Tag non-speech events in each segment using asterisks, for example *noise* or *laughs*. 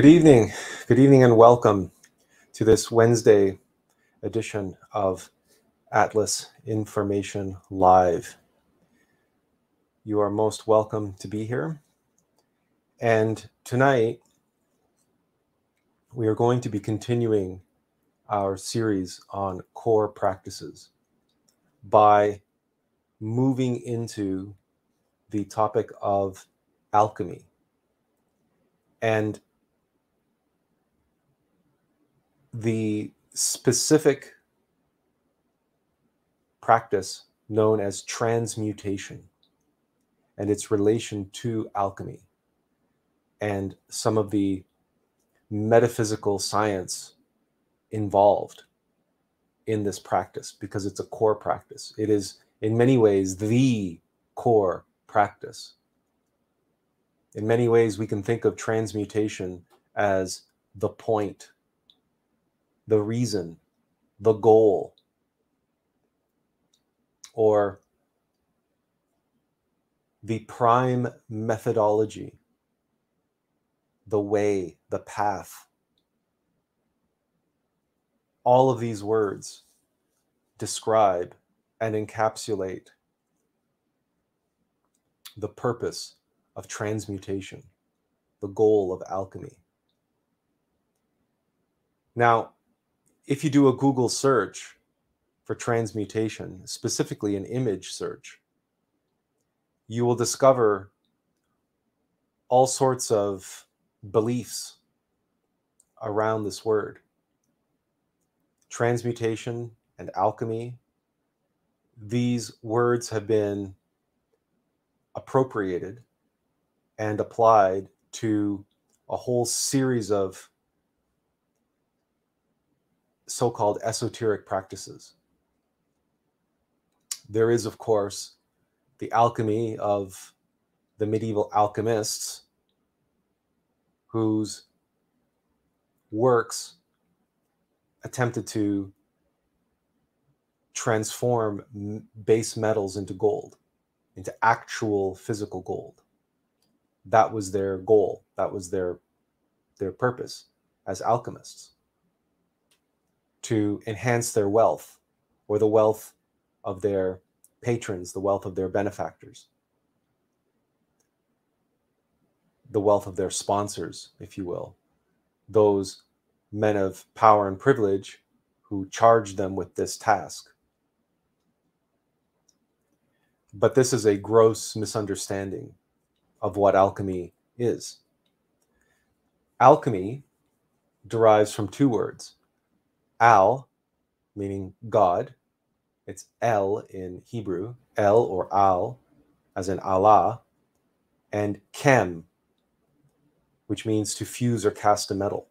Good evening. Good evening and welcome to this Wednesday edition of Attlas Information Live. You are most welcome to be here. And tonight, we are going to be continuing our series on core practices by moving into the topic of alchemy. And the specific practice known as transmutation and its relation to alchemy and some of the metaphysical science involved in this practice because it's a core practice. It is, in many ways, the core practice. In many ways, we can think of transmutation as the point the reason, the goal, or the prime methodology, the way, the path. All of these words describe and encapsulate the purpose of transmutation, the goal of alchemy. Now, if you do a Google search for transmutation, specifically an image search, you will discover all sorts of beliefs around this word. Transmutation and alchemy, these words have been appropriated and applied to a whole series of so called esoteric practices. There is, of course, the alchemy of the medieval alchemists whose works attempted to transform base metals into gold, into actual physical gold. That was their goal. That was their their purpose as alchemists to enhance their wealth or the wealth of their patrons, the wealth of their benefactors, the wealth of their sponsors, if you will, those men of power and privilege who charged them with this task. But this is a gross misunderstanding of what alchemy is. Alchemy derives from two words Al, meaning God. It's El in Hebrew, El or Al, as in Allah, and Kem, which means to fuse or cast a metal.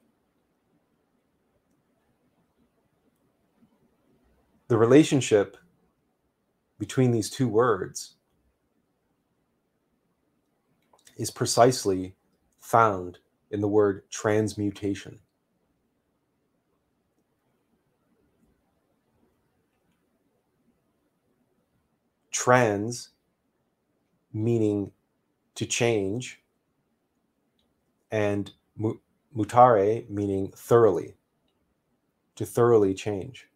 The relationship between these two words is precisely found in the word transmutation. Trans meaning to change and mutare meaning thoroughly to thoroughly change.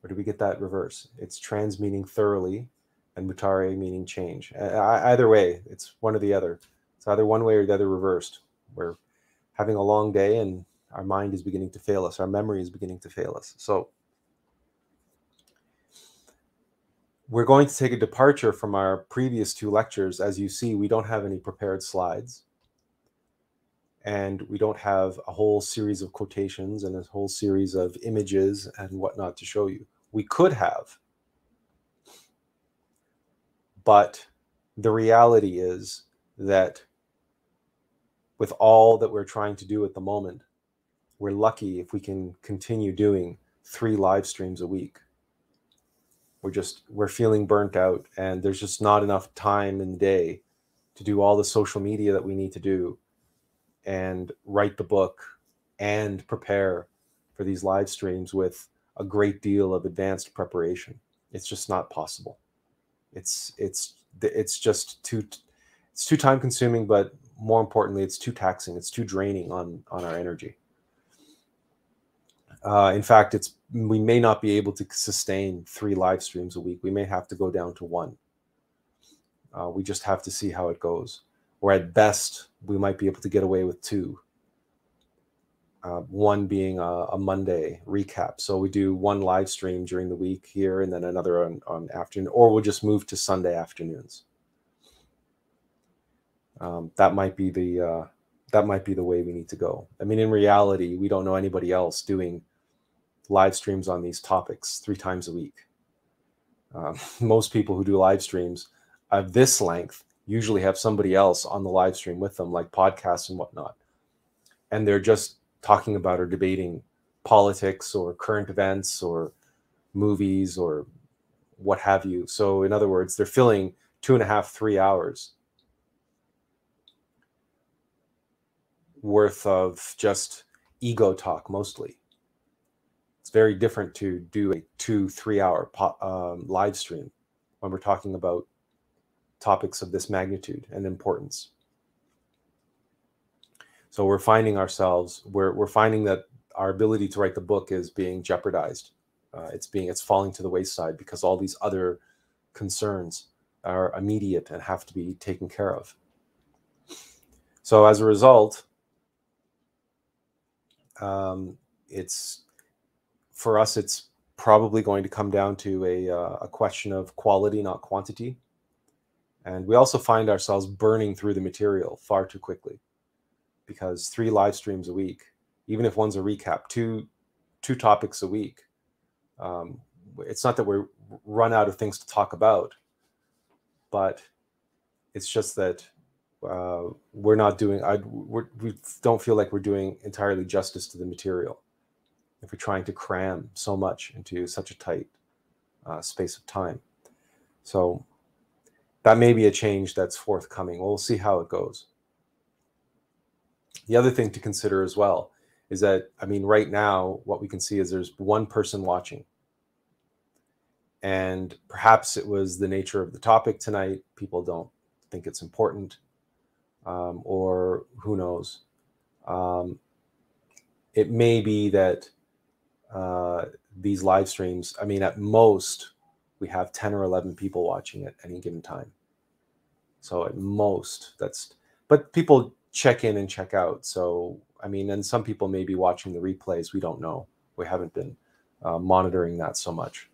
Or do we get that reverse? It's trans meaning thoroughly and mutare meaning change. Either way it's one or the other. It's either one way or the other reversed. We're having a long day and our mind is beginning to fail us. Our memory is beginning to fail us. So We're going to take a departure from our previous two lectures. As you see, we don't have any prepared slides. And we don't have a whole series of quotations and a whole series of images and whatnot to show you. We could have. But the reality is that with all that we're trying to do at the moment, we're lucky if we can continue doing three live streams a week we're just we're feeling burnt out and there's just not enough time in the day to do all the social media that we need to do and write the book and prepare for these live streams with a great deal of advanced preparation it's just not possible it's it's it's just too it's too time consuming but more importantly, it's too taxing. It's too draining on on our energy. Uh, in fact, it's we may not be able to sustain three live streams a week. We may have to go down to one. Uh, we just have to see how it goes. Or at best, we might be able to get away with two. Uh, one being a, a, Monday recap. So we do one live stream during the week here, and then another on, on afternoon, or we'll just move to Sunday afternoons. Um, that might be the uh, that might be the way we need to go. I mean, in reality, we don't know anybody else doing live streams on these topics three times a week. Um, *laughs* most people who do live streams of this length usually have somebody else on the live stream with them, like podcasts and whatnot. And they're just talking about or debating politics or current events or movies or what have you. So, in other words, they're filling two and a half, three hours worth of just ego talk mostly. Very different to do a two, three hour um, live stream when we're talking about topics of this magnitude and importance. So we're finding ourselves, we're, we're finding that our ability to write the book is being jeopardized. Uh, it's being, it's falling to the wayside because all these other concerns are immediate and have to be taken care of. So as a result, um, it's for us, it's probably going to come down to a, uh, a question of quality, not quantity. And we also find ourselves burning through the material far too quickly because three live streams a week, even if one's a recap, two two topics a week. Um, it's not that we're run out of things to talk about, but it's just that uh, we're not doing. I we're, we don't feel like we're doing entirely justice to the material if we're trying to cram so much into such a tight uh, space of time. So that may be a change that's forthcoming. We'll see how it goes. The other thing to consider as well is that, I mean, right now, what we can see is there's one person watching. And perhaps it was the nature of the topic tonight. People don't think it's important, um, or who knows. Um, it may be that uh, these live streams, I mean, at most, we have 10 or 11 people watching at any given time. So at most, that's, but people check in and check out. So, I mean, and some people may be watching the replays. We don't know. We haven't been uh, monitoring that so much.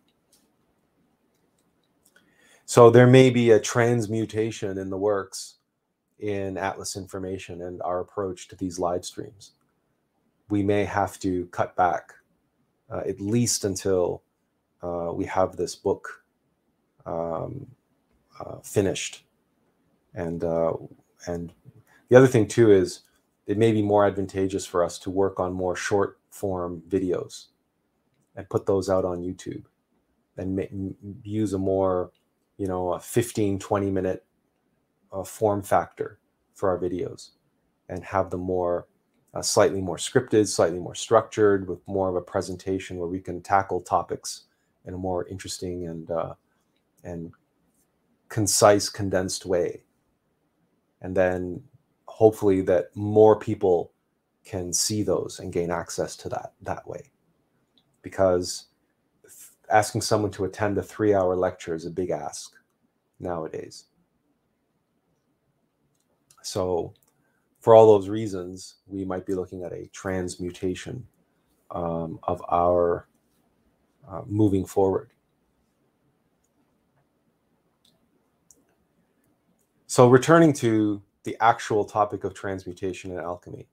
So there may be a transmutation in the works in Attlas information and our approach to these live streams. We may have to cut back uh, at least until uh, we have this book um, uh, finished. And uh, and the other thing too is it may be more advantageous for us to work on more short form videos and put those out on YouTube and use a more, you know, a 15, 20 minute uh, form factor for our videos and have them more uh, slightly more scripted, slightly more structured, with more of a presentation where we can tackle topics in a more interesting and uh, and concise, condensed way. And then hopefully that more people can see those and gain access to that that way. Because asking someone to attend a three-hour lecture is a big ask nowadays. So for all those reasons, we might be looking at a transmutation um, of our uh, moving forward. So, returning to the actual topic of transmutation and alchemy,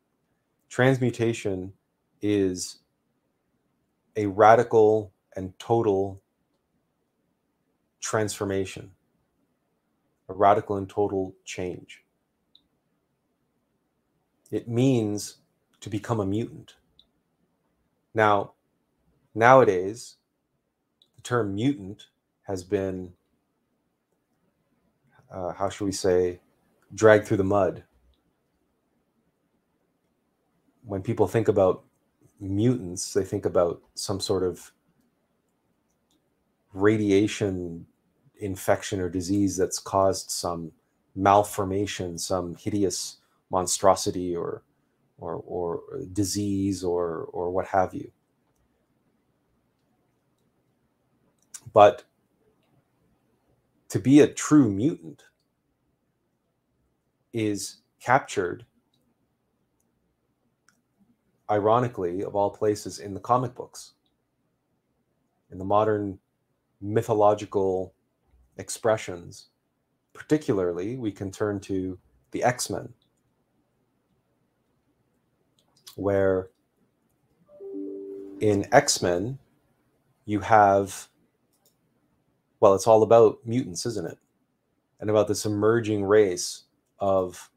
transmutation is a radical and total transformation, a radical and total change. It means to become a mutant. Now, nowadays, the term mutant has been, uh, how should we say, dragged through the mud. When people think about mutants, they think about some sort of radiation infection or disease that's caused some malformation, some hideous monstrosity or or or disease or or what have you. But to be a true mutant is captured ironically of all places in the comic books. In the modern mythological expressions. Particularly we can turn to the x-men where in x-men you have well it's all about mutants isn't it and about this emerging race of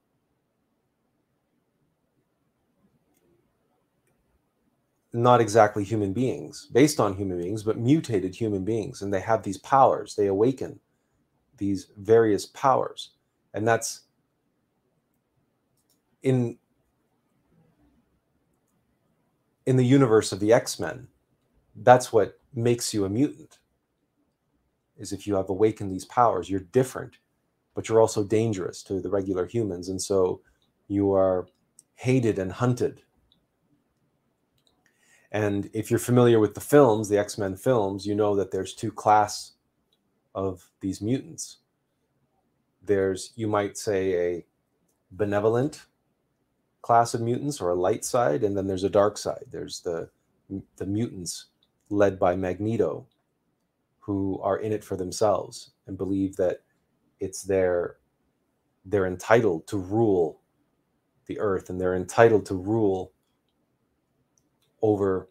not exactly human beings, based on human beings, but mutated human beings. And they have these powers, they awaken these various powers. And that's in in the universe of the X-Men, that's what makes you a mutant. Is if you have awakened these powers, you're different, but you're also dangerous to the regular humans. And so you are hated and hunted and if you're familiar with the films, the X Men films, you know that there's two class of these mutants. There's, you might say, a benevolent class of mutants or a light side, and then there's a dark side. There's the the mutants led by Magneto, who are in it for themselves and believe that it's their they're entitled to rule the earth and they're entitled to rule over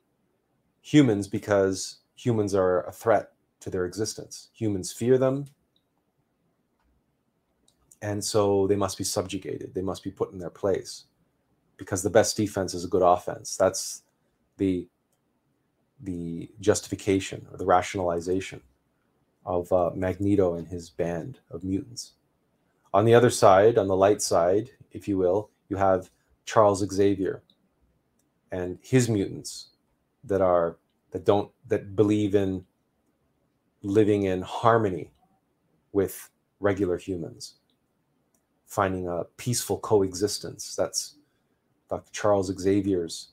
humans because humans are a threat to their existence. Humans fear them. And so they must be subjugated. They must be put in their place because the best defense is a good offense. That's the the justification or the rationalization of uh, Magneto and his band of mutants. On the other side, on the light side, if you will, you have Charles Xavier, and his mutants that are that don't that believe in living in harmony with regular humans finding a peaceful coexistence that's dr charles xavier's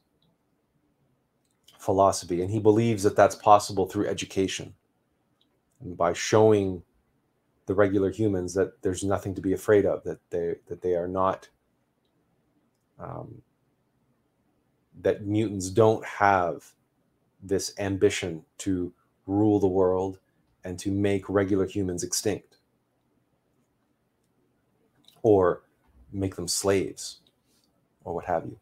philosophy and he believes that that's possible through education and by showing the regular humans that there's nothing to be afraid of that they that they are not um, that mutants don't have this ambition to rule the world and to make regular humans extinct or make them slaves or what have you.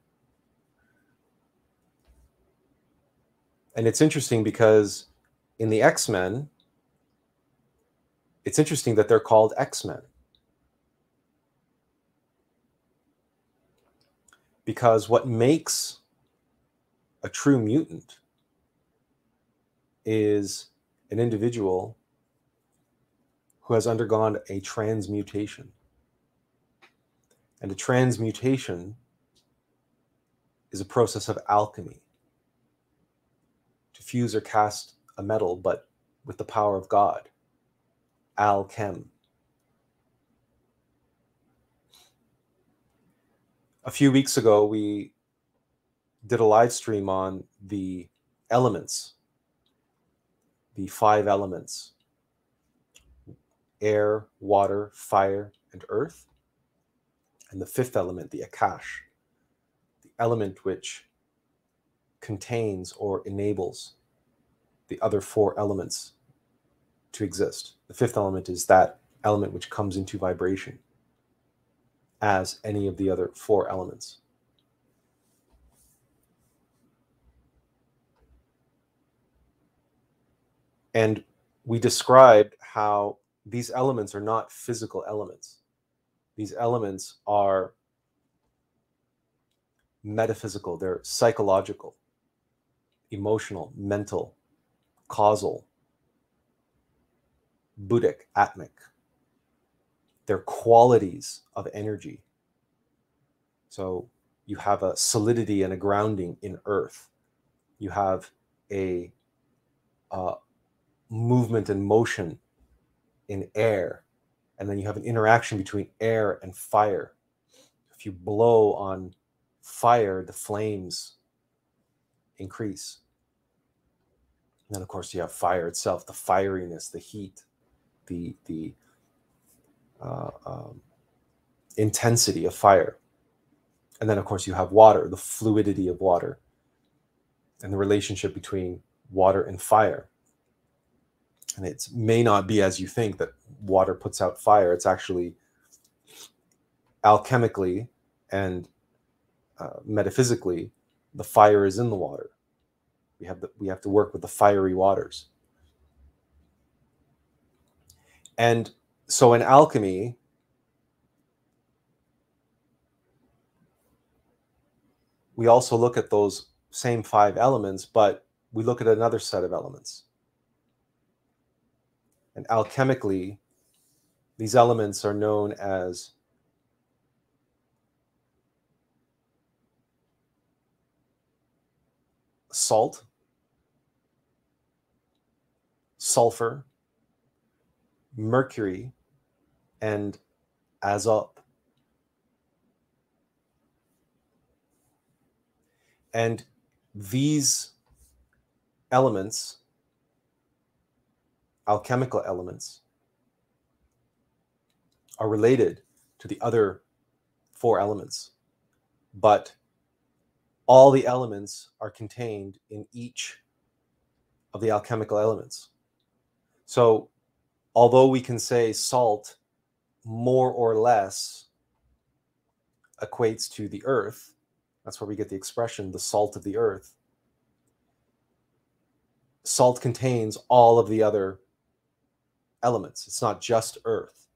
And it's interesting because in the X Men, it's interesting that they're called X Men. Because what makes a true mutant is an individual who has undergone a transmutation. And a transmutation is a process of alchemy to fuse or cast a metal, but with the power of God. Alchem. A few weeks ago, we did a live stream on the elements, the five elements air, water, fire, and earth. And the fifth element, the Akash, element which contains or enables the other four elements to exist. The fifth element is that element which comes into vibration as any of the other four elements. And we described how these elements are not physical elements. These elements are metaphysical, they're psychological, emotional, mental, causal, Buddhic, atmic. They're qualities of energy. So you have a solidity and a grounding in earth. You have a, uh, movement and motion in air and then you have an interaction between air and fire if if you blow on fire, the flames increase. And then, of course, you have fire itself, the fieriness, the heat, the the uh, um, intensity of fire. And then, of course, you have water, the fluidity of water, and the relationship between water and fire. And it may not be as you think that water puts out fire. It's actually alchemically and uh, metaphysically, the fire is in the water. We have the, we have to work with the fiery waters. And so in alchemy, we also look at those same five elements, but we look at another set of elements. And alchemically, these elements are known as salt, sulfur, mercury, and azot. And these elements, alchemical elements, are related to the other four elements, but all the elements are contained in each of the alchemical elements. So, although we can say salt more or less equates to the earth, that's where we get the expression the salt of the earth. Salt contains all of the other elements, it's not just earth.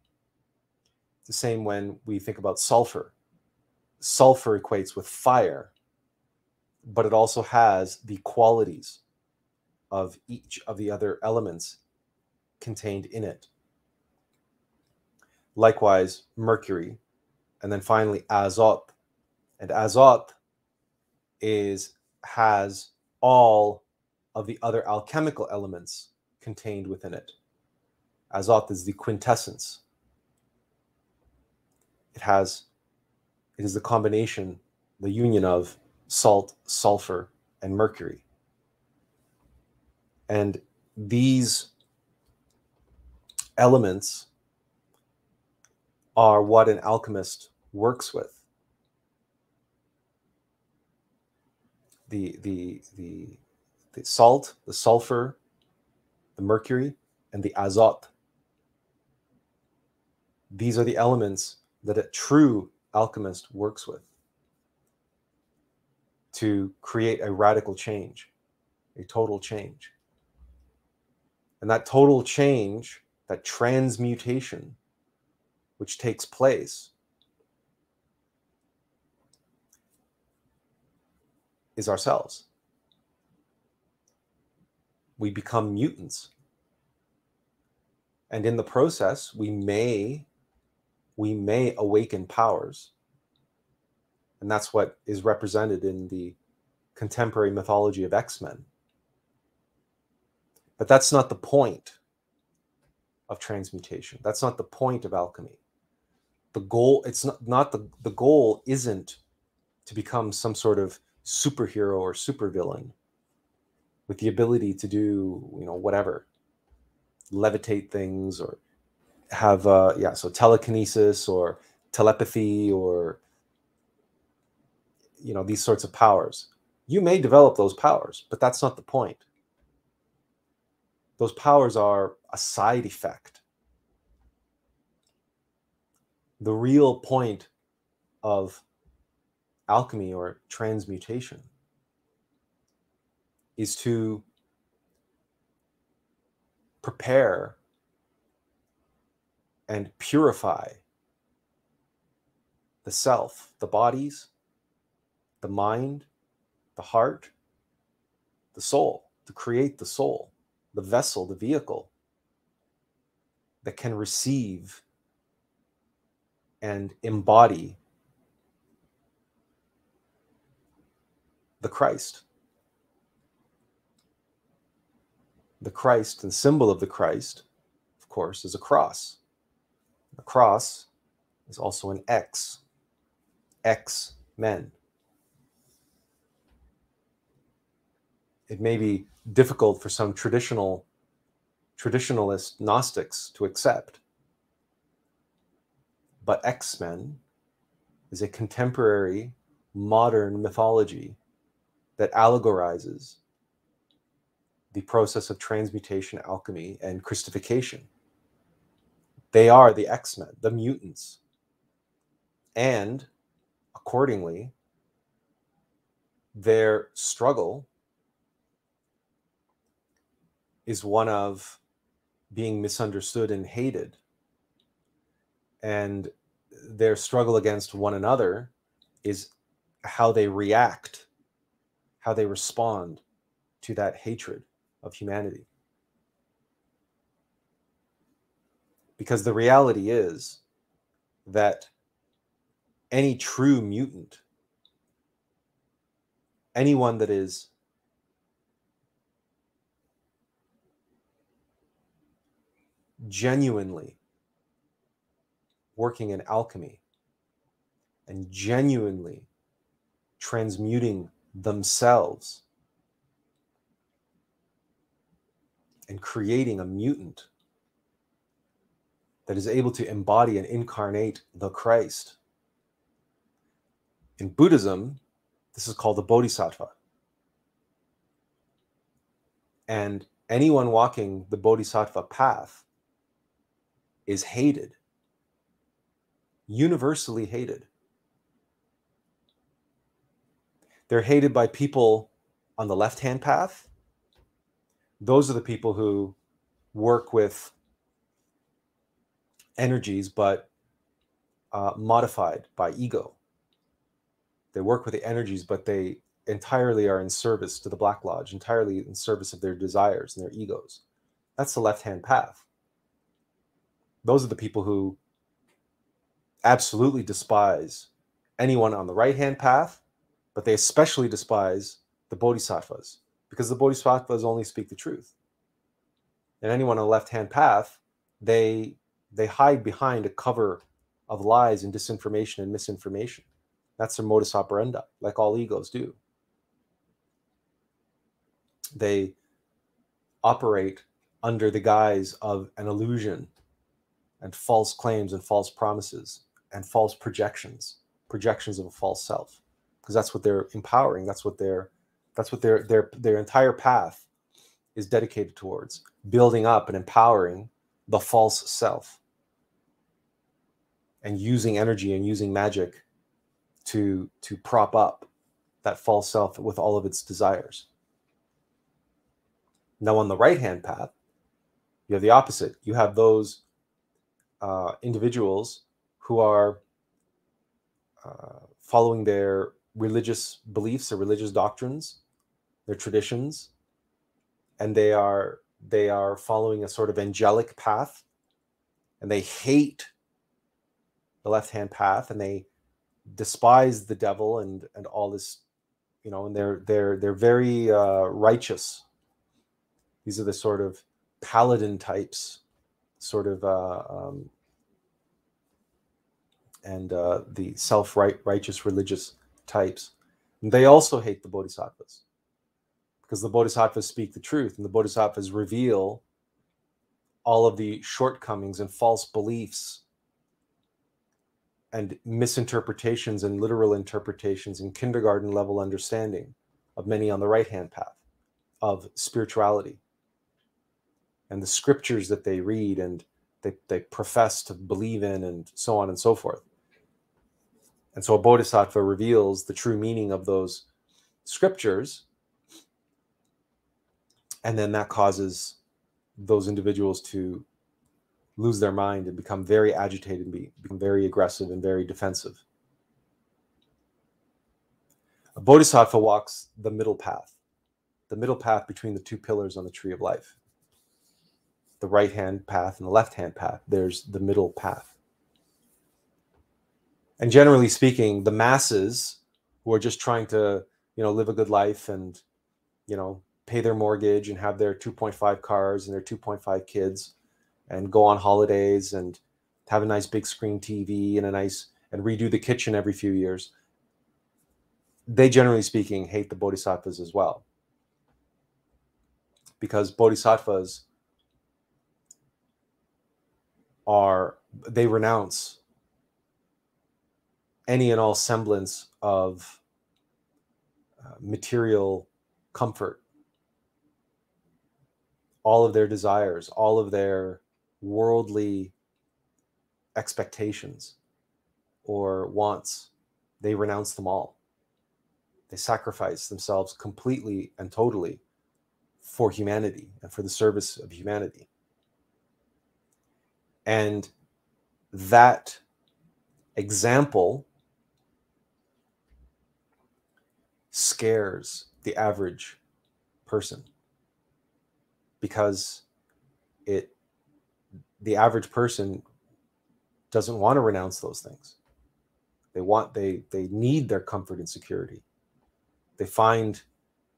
The same when we think about sulfur. Sulfur equates with fire but it also has the qualities of each of the other elements contained in it. Likewise, mercury, and then finally azot. And azot is has all of the other alchemical elements contained within it. Azot is the quintessence. It has it is the combination, the union of salt, sulfur, and mercury. And these elements are what an alchemist works with. The, the, the, the salt, the sulfur, the mercury, and the azot. These are the elements that a true alchemist works with to create a radical change, a total change. And that total change, that transmutation, which takes place, is ourselves. We become mutants. And in the process, we may we may awaken powers and that's what is represented in the contemporary mythology of X-Men. But that's not the point of transmutation. That's not the point of alchemy. The goal, it's not, not the, the goal isn't to become some sort of superhero or supervillain with the ability to do, you know, whatever, levitate things or have, uh, yeah, so telekinesis or telepathy or you know these sorts of powers. You may develop those powers but that's not the point. Those powers are a side effect. The real point of alchemy or transmutation is to prepare and purify the self, the bodies, the mind, the heart, the soul, to create the soul, the vessel, the vehicle that can receive and embody the Christ. The Christ, the symbol of the Christ, of course, is a cross. The cross is also an X. X men. It may be difficult for some traditional traditionalist Gnostics to accept. But X Men is a contemporary modern mythology that allegorizes the process of transmutation, alchemy, and Christification. They are the X Men, the mutants. And accordingly, their struggle is one of being misunderstood and hated. And their struggle against one another is how they react, how they respond to that hatred of humanity. Because the reality is that any true mutant, anyone that is genuinely working in alchemy and genuinely transmuting themselves and creating a mutant that is able to embody and incarnate the Christ. In Buddhism, this is called the Bodhisattva. And anyone walking the Bodhisattva path is hated, universally hated. They're hated by people on the left hand path. Those are the people who work with energies but uh, modified by ego. They work with the energies but they entirely are in service to the black lodge entirely in service of their desires and their egos. That's the left hand path those are the people who absolutely despise anyone on the right hand path but they especially despise the bodhisattvas because the bodhisattvas only speak the truth. And anyone on the left-hand path, they they hide behind a cover of lies and disinformation and misinformation. That's their modus operandi, like all egos do. They operate under the guise of an illusion and false claims and false promises and false projections, projections of a false self, because that's what they're empowering. That's what they're that's what their their their entire path is dedicated towards building up and empowering the false self and using energy and using magic to to prop up that false self with all of its desires. Now, on the right hand path, you have the opposite. You have those uh, individuals who are uh, following their religious beliefs or religious doctrines their traditions, and they are they are following a sort of angelic path, and they hate the left hand path, and they despise the devil and and all this, you know, and they're they're they're very uh, righteous. These are the sort of paladin types, sort of. Uh, um, and uh, the self righteous religious types, they also hate the bodhisattvas because the bodhisattvas speak the truth and the bodhisattvas reveal all of the shortcomings and false beliefs and misinterpretations and literal interpretations and kindergarten level understanding of many on the right hand path of spirituality and the scriptures that they read and they, they profess to believe in and so on and so forth. And so a bodhisattva reveals the true meaning of those scriptures and then that causes those individuals to lose their mind and become very agitated and be, become very aggressive and very defensive. A bodhisattva walks the middle path, the middle path between the two pillars on the tree of life. The right hand path and the left hand path, there's the middle path. And generally speaking, the masses who are just trying to, you know, live a good life and, you know, pay their mortgage and have their 2.5 cars and their 2.5 kids and go on holidays and have a nice big screen TV and a nice and redo the kitchen every few years, they generally speaking hate the bodhisattvas as well. Because bodhisattvas are, they renounce any and all semblance of uh, material comfort, all of their desires, all of their worldly expectations or wants, they renounce them all. They sacrifice themselves completely and totally for humanity and for the service of humanity. And that example scares the average person because it the average person doesn't want to renounce those things. They want they they need their comfort and security. They find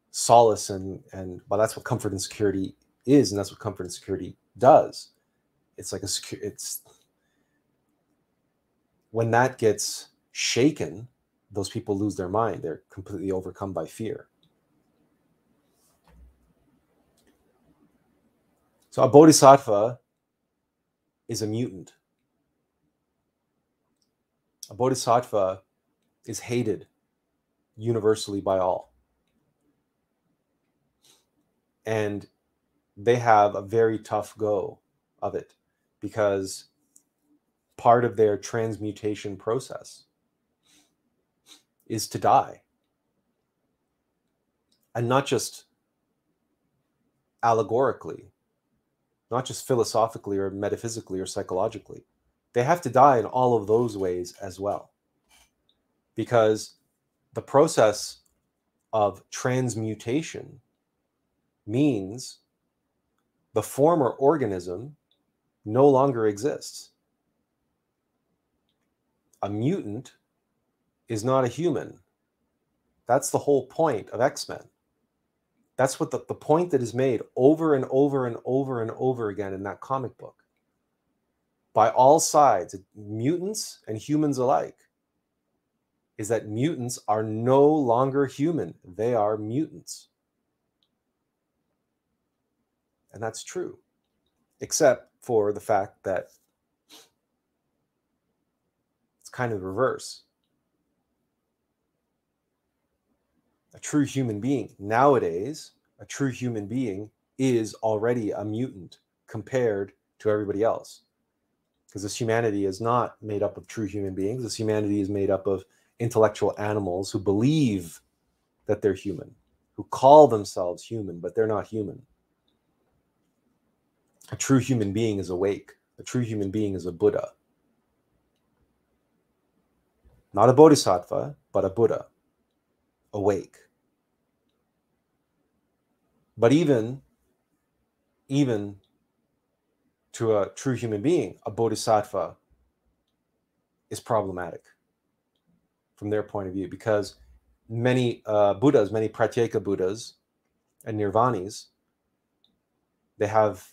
solace and and well that's what comfort and security is and that's what comfort and security does it's like a secure it's when that gets shaken those people lose their mind. They're completely overcome by fear. So a bodhisattva is a mutant. A bodhisattva is hated universally by all. And they have a very tough go of it because part of their transmutation process is to die. And not just allegorically, not just philosophically or metaphysically or psychologically, they have to die in all of those ways as well. Because the process of transmutation means the former organism no longer exists. A mutant is not a human. That's the whole point of X Men. That's what the, the point that is made over and over and over and over again in that comic book by all sides, mutants and humans alike, is that mutants are no longer human. They are mutants. And that's true, except for the fact that it's kind of the reverse. A true human being, nowadays, a true human being is already a mutant compared to everybody else because this humanity is not made up of true human beings. This humanity is made up of intellectual animals who believe that they're human, who call themselves human, but they're not human. A true human being is awake. A true human being is a Buddha. Not a bodhisattva, but a Buddha, awake. But even, even to a true human being, a bodhisattva, is problematic from their point of view because many uh, Buddhas, many Pratyeka Buddhas and Nirvanis, they have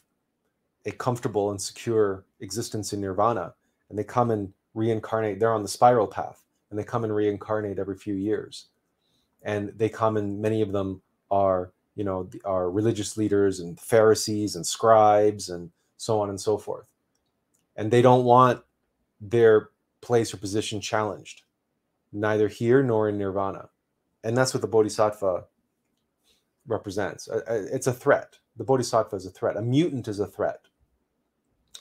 a comfortable and secure existence in Nirvana and they come and reincarnate. They're on the spiral path and they come and reincarnate every few years. And they come and many of them are, you know, are religious leaders and Pharisees and scribes and so on and so forth. And they don't want their place or position challenged, neither here nor in nirvana. And that's what the bodhisattva represents. It's a threat. The bodhisattva is a threat. A mutant is a threat.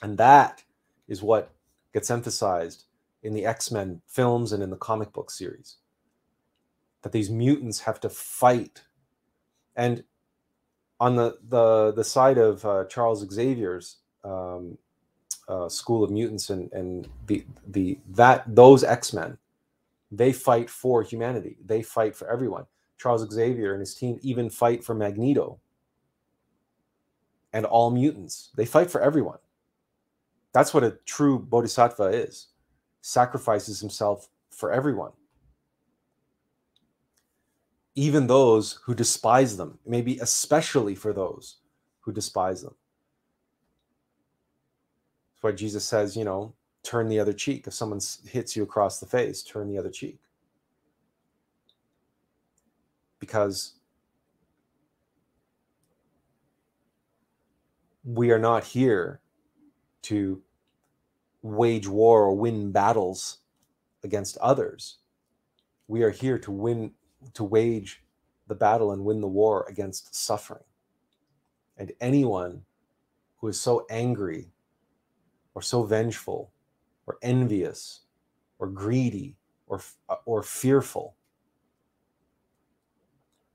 And that is what gets emphasized in the X Men films and in the comic book series. That these mutants have to fight. And on the, the, the side of uh, Charles Xavier's um, uh, School of Mutants and and the the that those X Men, they fight for humanity. They fight for everyone. Charles Xavier and his team even fight for Magneto and all mutants. They fight for everyone. That's what a true bodhisattva is. Sacrifices himself for everyone. Even those who despise them, maybe especially for those who despise them. That's why Jesus says, you know, turn the other cheek. If someone hits you across the face, turn the other cheek. Because we are not here to wage war or win battles against others. We are here to win, to wage the battle and win the war against suffering. And anyone who is so angry or so vengeful or envious or greedy or, or fearful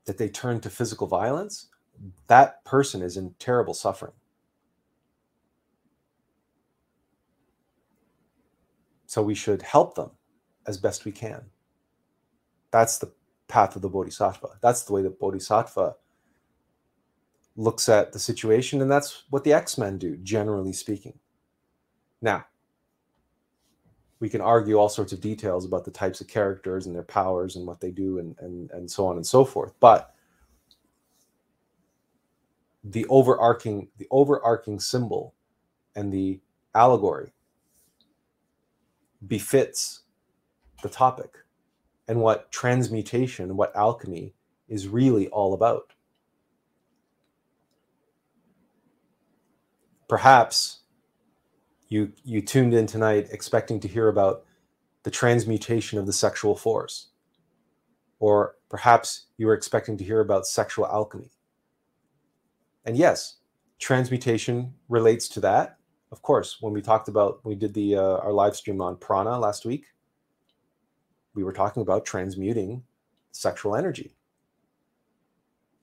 that they turn to physical violence, that person is in terrible suffering. So we should help them as best we can. That's the path of the bodhisattva. That's the way the bodhisattva looks at the situation, and that's what the X Men do, generally speaking. Now, we can argue all sorts of details about the types of characters and their powers and what they do and, and, and so on and so forth. But the overarching the overarching symbol and the allegory befits the topic and what transmutation, what alchemy is really all about. Perhaps you you tuned in tonight expecting to hear about the transmutation of the sexual force. Or perhaps you were expecting to hear about sexual alchemy. And yes, transmutation relates to that of course, when we talked about, we did the uh, our live stream on prana last week, we were talking about transmuting sexual energy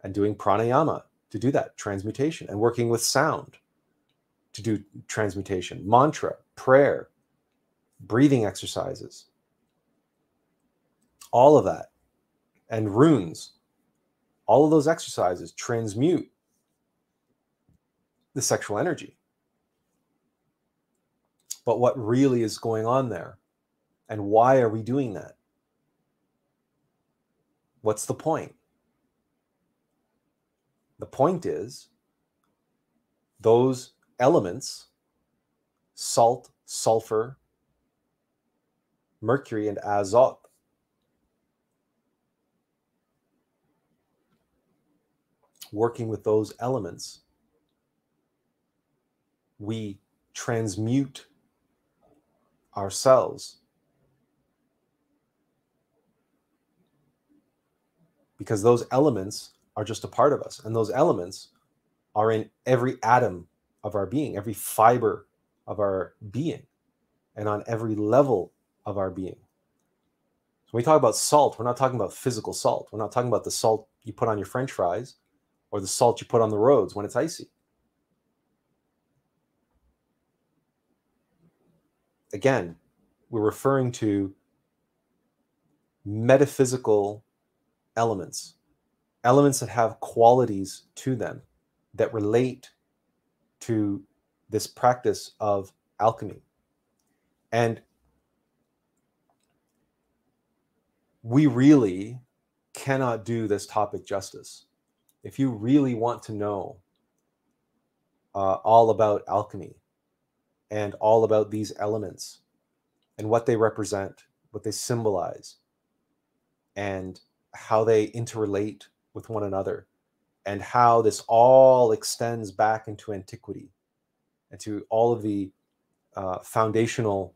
and doing pranayama to do that transmutation and working with sound to do transmutation, mantra, prayer, breathing exercises, all of that, and runes, all of those exercises transmute the sexual energy but what really is going on there? And why are we doing that? What's the point? The point is those elements salt sulfur mercury and azote working with those elements we transmute ourselves. Because those elements are just a part of us, and those elements are in every atom of our being, every fiber of our being, and on every level of our being. So when we talk about salt, we're not talking about physical salt. We're not talking about the salt you put on your french fries or the salt you put on the roads when it's icy. Again, we're referring to metaphysical elements, elements that have qualities to them that relate to this practice of alchemy. And we really cannot do this topic justice. If you really want to know uh, all about alchemy, and all about these elements and what they represent, what they symbolize, and how they interrelate with one another, and how this all extends back into antiquity and to all of the uh, foundational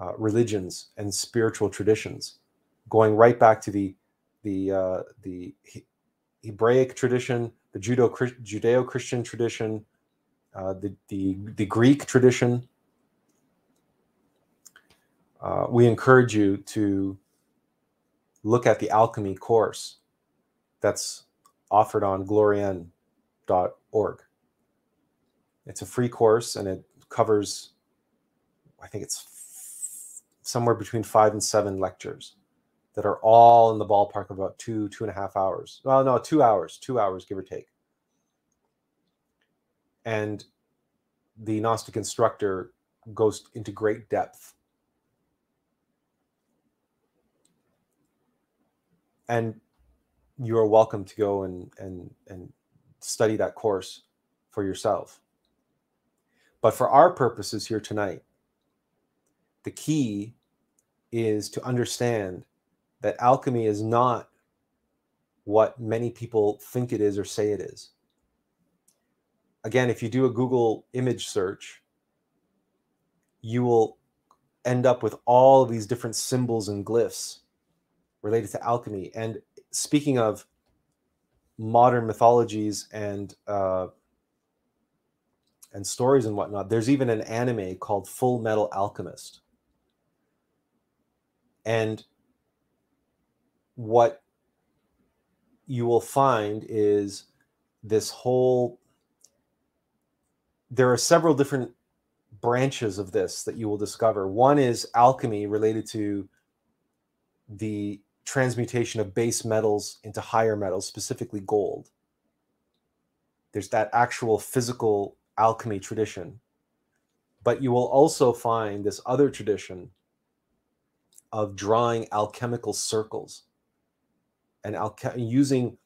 uh, religions and spiritual traditions, going right back to the the uh, the Hebraic tradition, the Judo Judeo-Christian tradition, uh, the, the, the Greek tradition. Uh, we encourage you to look at the alchemy course that's offered on glorian.org. It's a free course and it covers, I think it's somewhere between five and seven lectures that are all in the ballpark of about two, two and a half hours. Well, no, two hours, two hours, give or take. And the Gnostic instructor goes into great depth. And you are welcome to go and, and, and study that course for yourself. But for our purposes here tonight, the key is to understand that alchemy is not what many people think it is or say it is. Again, if you do a Google image search, you will end up with all these different symbols and glyphs related to alchemy. And speaking of modern mythologies and uh, and stories and whatnot, there's even an anime called Fullmetal Alchemist. And what you will find is this whole there are several different branches of this that you will discover. One is alchemy related to the transmutation of base metals into higher metals specifically gold. There's that actual physical alchemy tradition. But you will also find this other tradition of drawing alchemical circles and alche- using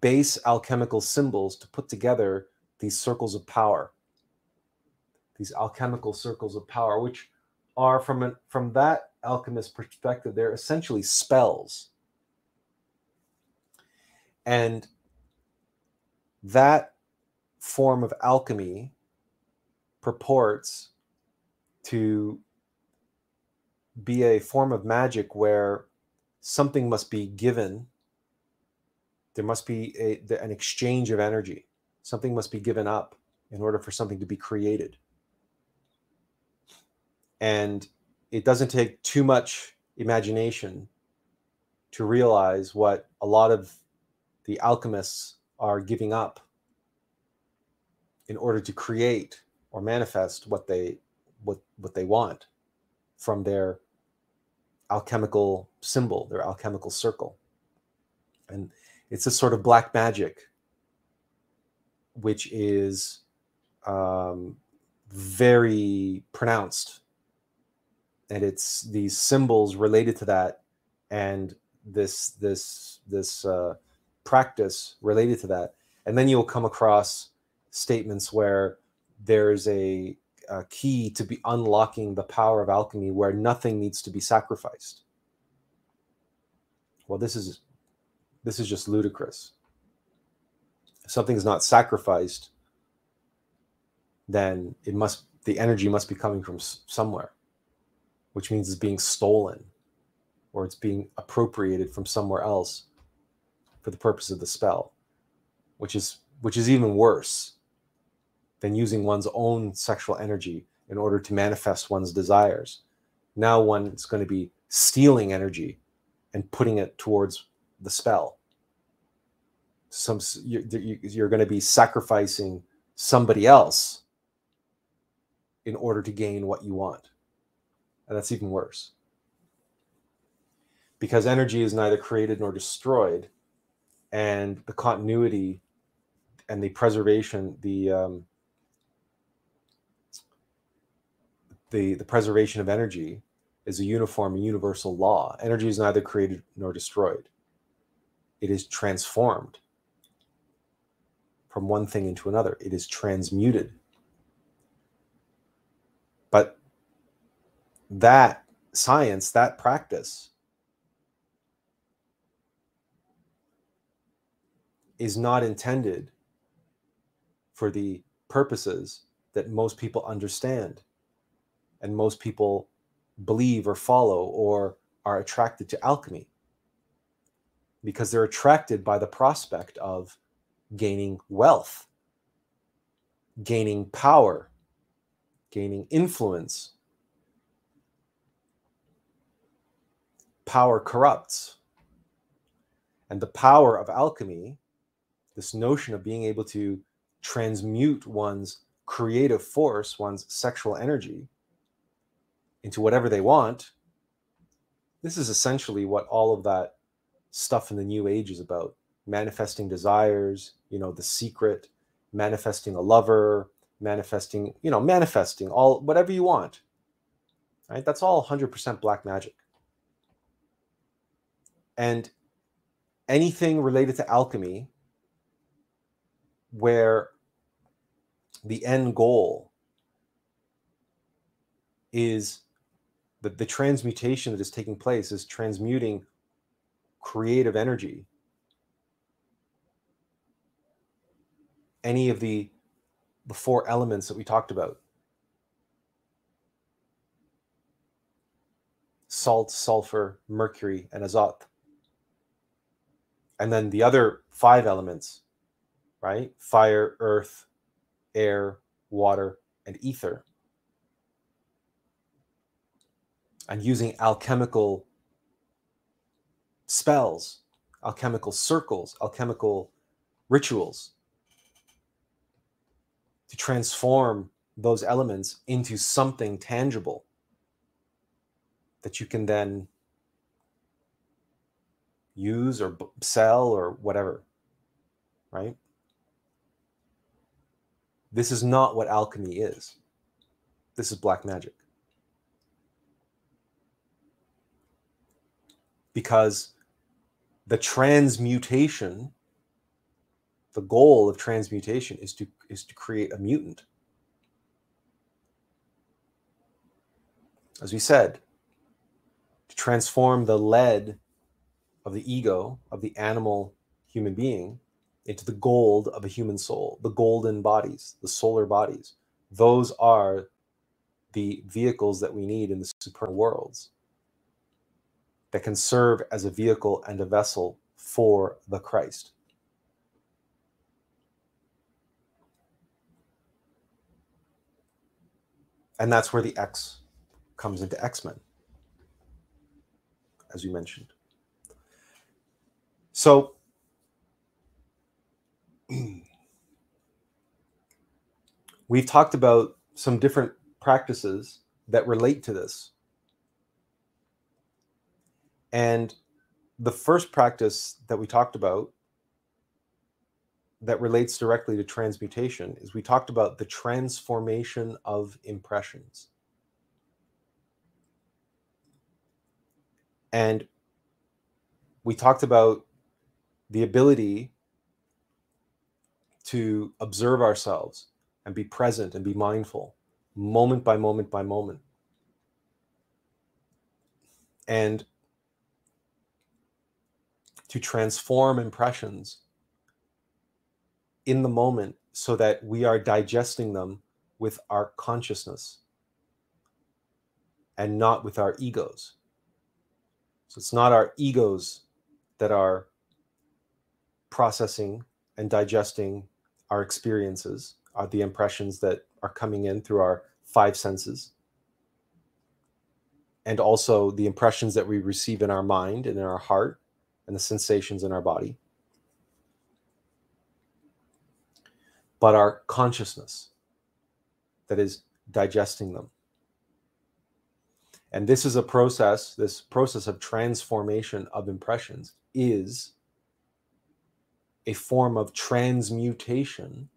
base alchemical symbols to put together these circles of power these alchemical circles of power which are from an, from that alchemist perspective they're essentially spells. And that form of alchemy purports to be a form of magic where something must be given. There must be a, an exchange of energy something must be given up in order for something to be created and it doesn't take too much imagination to realize what a lot of the alchemists are giving up in order to create or manifest what they what what they want from their alchemical symbol, their alchemical circle. And it's a sort of black magic, which is um, very pronounced. And it's these symbols related to that, and this this this uh, practice related to that, and then you'll come across statements where there's a uh, key to be unlocking the power of alchemy where nothing needs to be sacrificed. Well this is this is just ludicrous something is not sacrificed then it must the energy must be coming from somewhere which means it's being stolen or it's being appropriated from somewhere else for the purpose of the spell which is which is even worse than using one's own sexual energy in order to manifest one's desires. Now one's going to be stealing energy and putting it towards the spell. Some you're going to be sacrificing somebody else in order to gain what you want. And that's even worse. Because energy is neither created nor destroyed, and the continuity and the preservation, the um, the, the preservation of energy is a uniform and universal law. Energy is neither created nor destroyed, it is transformed from one thing into another, it is transmuted. But that science, that practice, is not intended for the purposes that most people understand and most people believe or follow or are attracted to alchemy because they're attracted by the prospect of gaining wealth, gaining power, gaining influence. Power corrupts. And the power of alchemy, this notion of being able to transmute one's creative force, one's sexual energy, into whatever they want. This is essentially what all of that stuff in the new age is about manifesting desires, you know, the secret, manifesting a lover, manifesting, you know, manifesting all whatever you want. Right? That's all 100% black magic. And anything related to alchemy where the end goal is the, the transmutation that is taking place is transmuting creative energy any of the the four elements that we talked about. Salt sulfur mercury and azoth. And then the other five elements right? Fire earth air water and ether. And using alchemical spells, alchemical circles, alchemical rituals to transform those elements into something tangible that you can then use or sell or whatever, right? This is not what alchemy is. This is black magic. because the transmutation the goal of transmutation is to is to create a mutant as we said to transform the lead of the ego of the animal human being into the gold of a human soul the golden bodies the solar bodies those are the vehicles that we need in the supernal worlds that can serve as a vehicle and a vessel for the Christ. And that's where the X comes into X Men, as you mentioned. So, *clears throat* we've talked about some different practices that relate to this and the first practice that we talked about that relates directly to transmutation is we talked about the transformation of impressions. And we talked about the ability to observe ourselves and be present and be mindful moment by moment by moment. And to transform impressions in the moment so that we are digesting them with our consciousness and not with our egos. So it's not our egos that are processing and digesting our experiences, are the impressions that are coming in through our five senses, and also the impressions that we receive in our mind and in our heart and the sensations in our body, but our consciousness that is digesting them. And this is a process, this process of transformation of impressions is a form of transmutation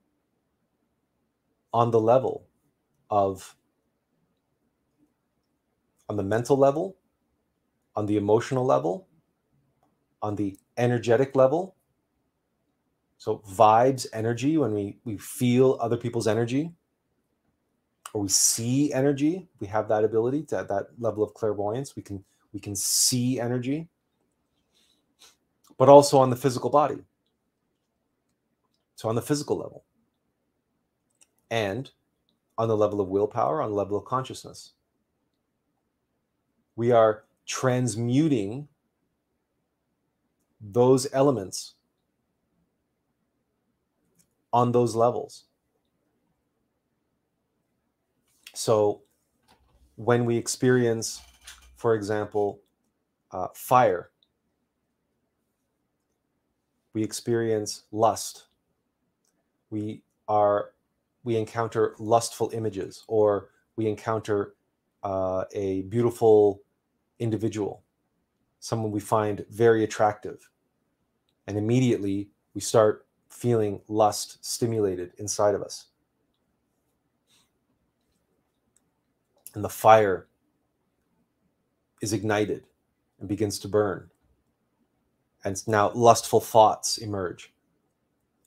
on the level of on the mental level on the emotional level on the energetic level. So vibes, energy, when we, we feel other people's energy or we see energy, we have that ability to at that level of clairvoyance. We can we can see energy, but also on the physical body. So on the physical level. And on the level of willpower, on the level of consciousness. We are transmuting those elements on those levels. So when we experience, for example, uh, fire, we experience lust. We are we encounter lustful images, or we encounter uh, a beautiful individual, someone we find very attractive and immediately we start feeling lust stimulated inside of us. And the fire is ignited and begins to burn. And now lustful thoughts emerge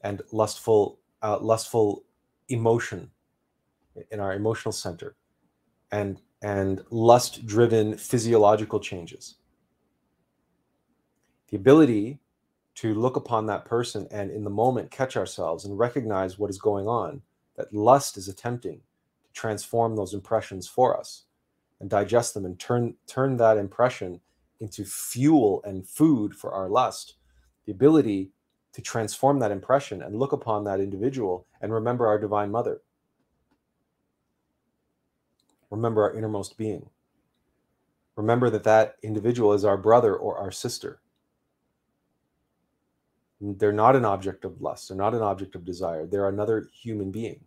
and lustful, uh, lustful emotion in our emotional center. And and lust driven physiological changes. The ability to look upon that person and in the moment catch ourselves and recognize what is going on, that lust is attempting to transform those impressions for us and digest them and turn turn that impression into fuel and food for our lust. The ability to transform that impression and look upon that individual and remember our divine mother. Remember our innermost being. Remember that that individual is our brother or our sister. They're not an object of lust. They're not an object of desire. They're another human being.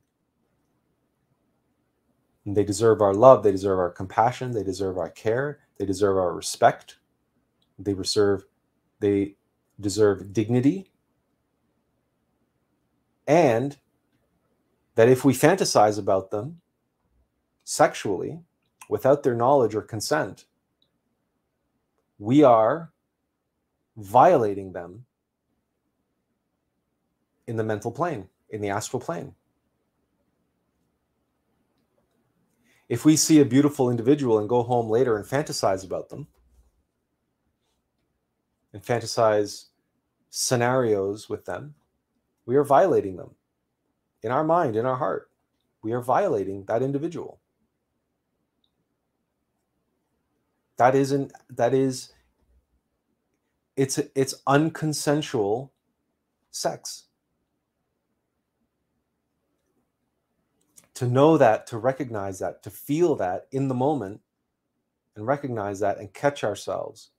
And they deserve our love. They deserve our compassion. They deserve our care. They deserve our respect. They deserve, they deserve dignity and that if we fantasize about them sexually without their knowledge or consent, we are violating them in the mental plane, in the astral plane. If we see a beautiful individual and go home later and fantasize about them, and fantasize scenarios with them, we are violating them in our mind, in our heart. We are violating that individual. That isn't, that is, it's, it's unconsensual sex. To know that, to recognize that, to feel that in the moment and recognize that and catch ourselves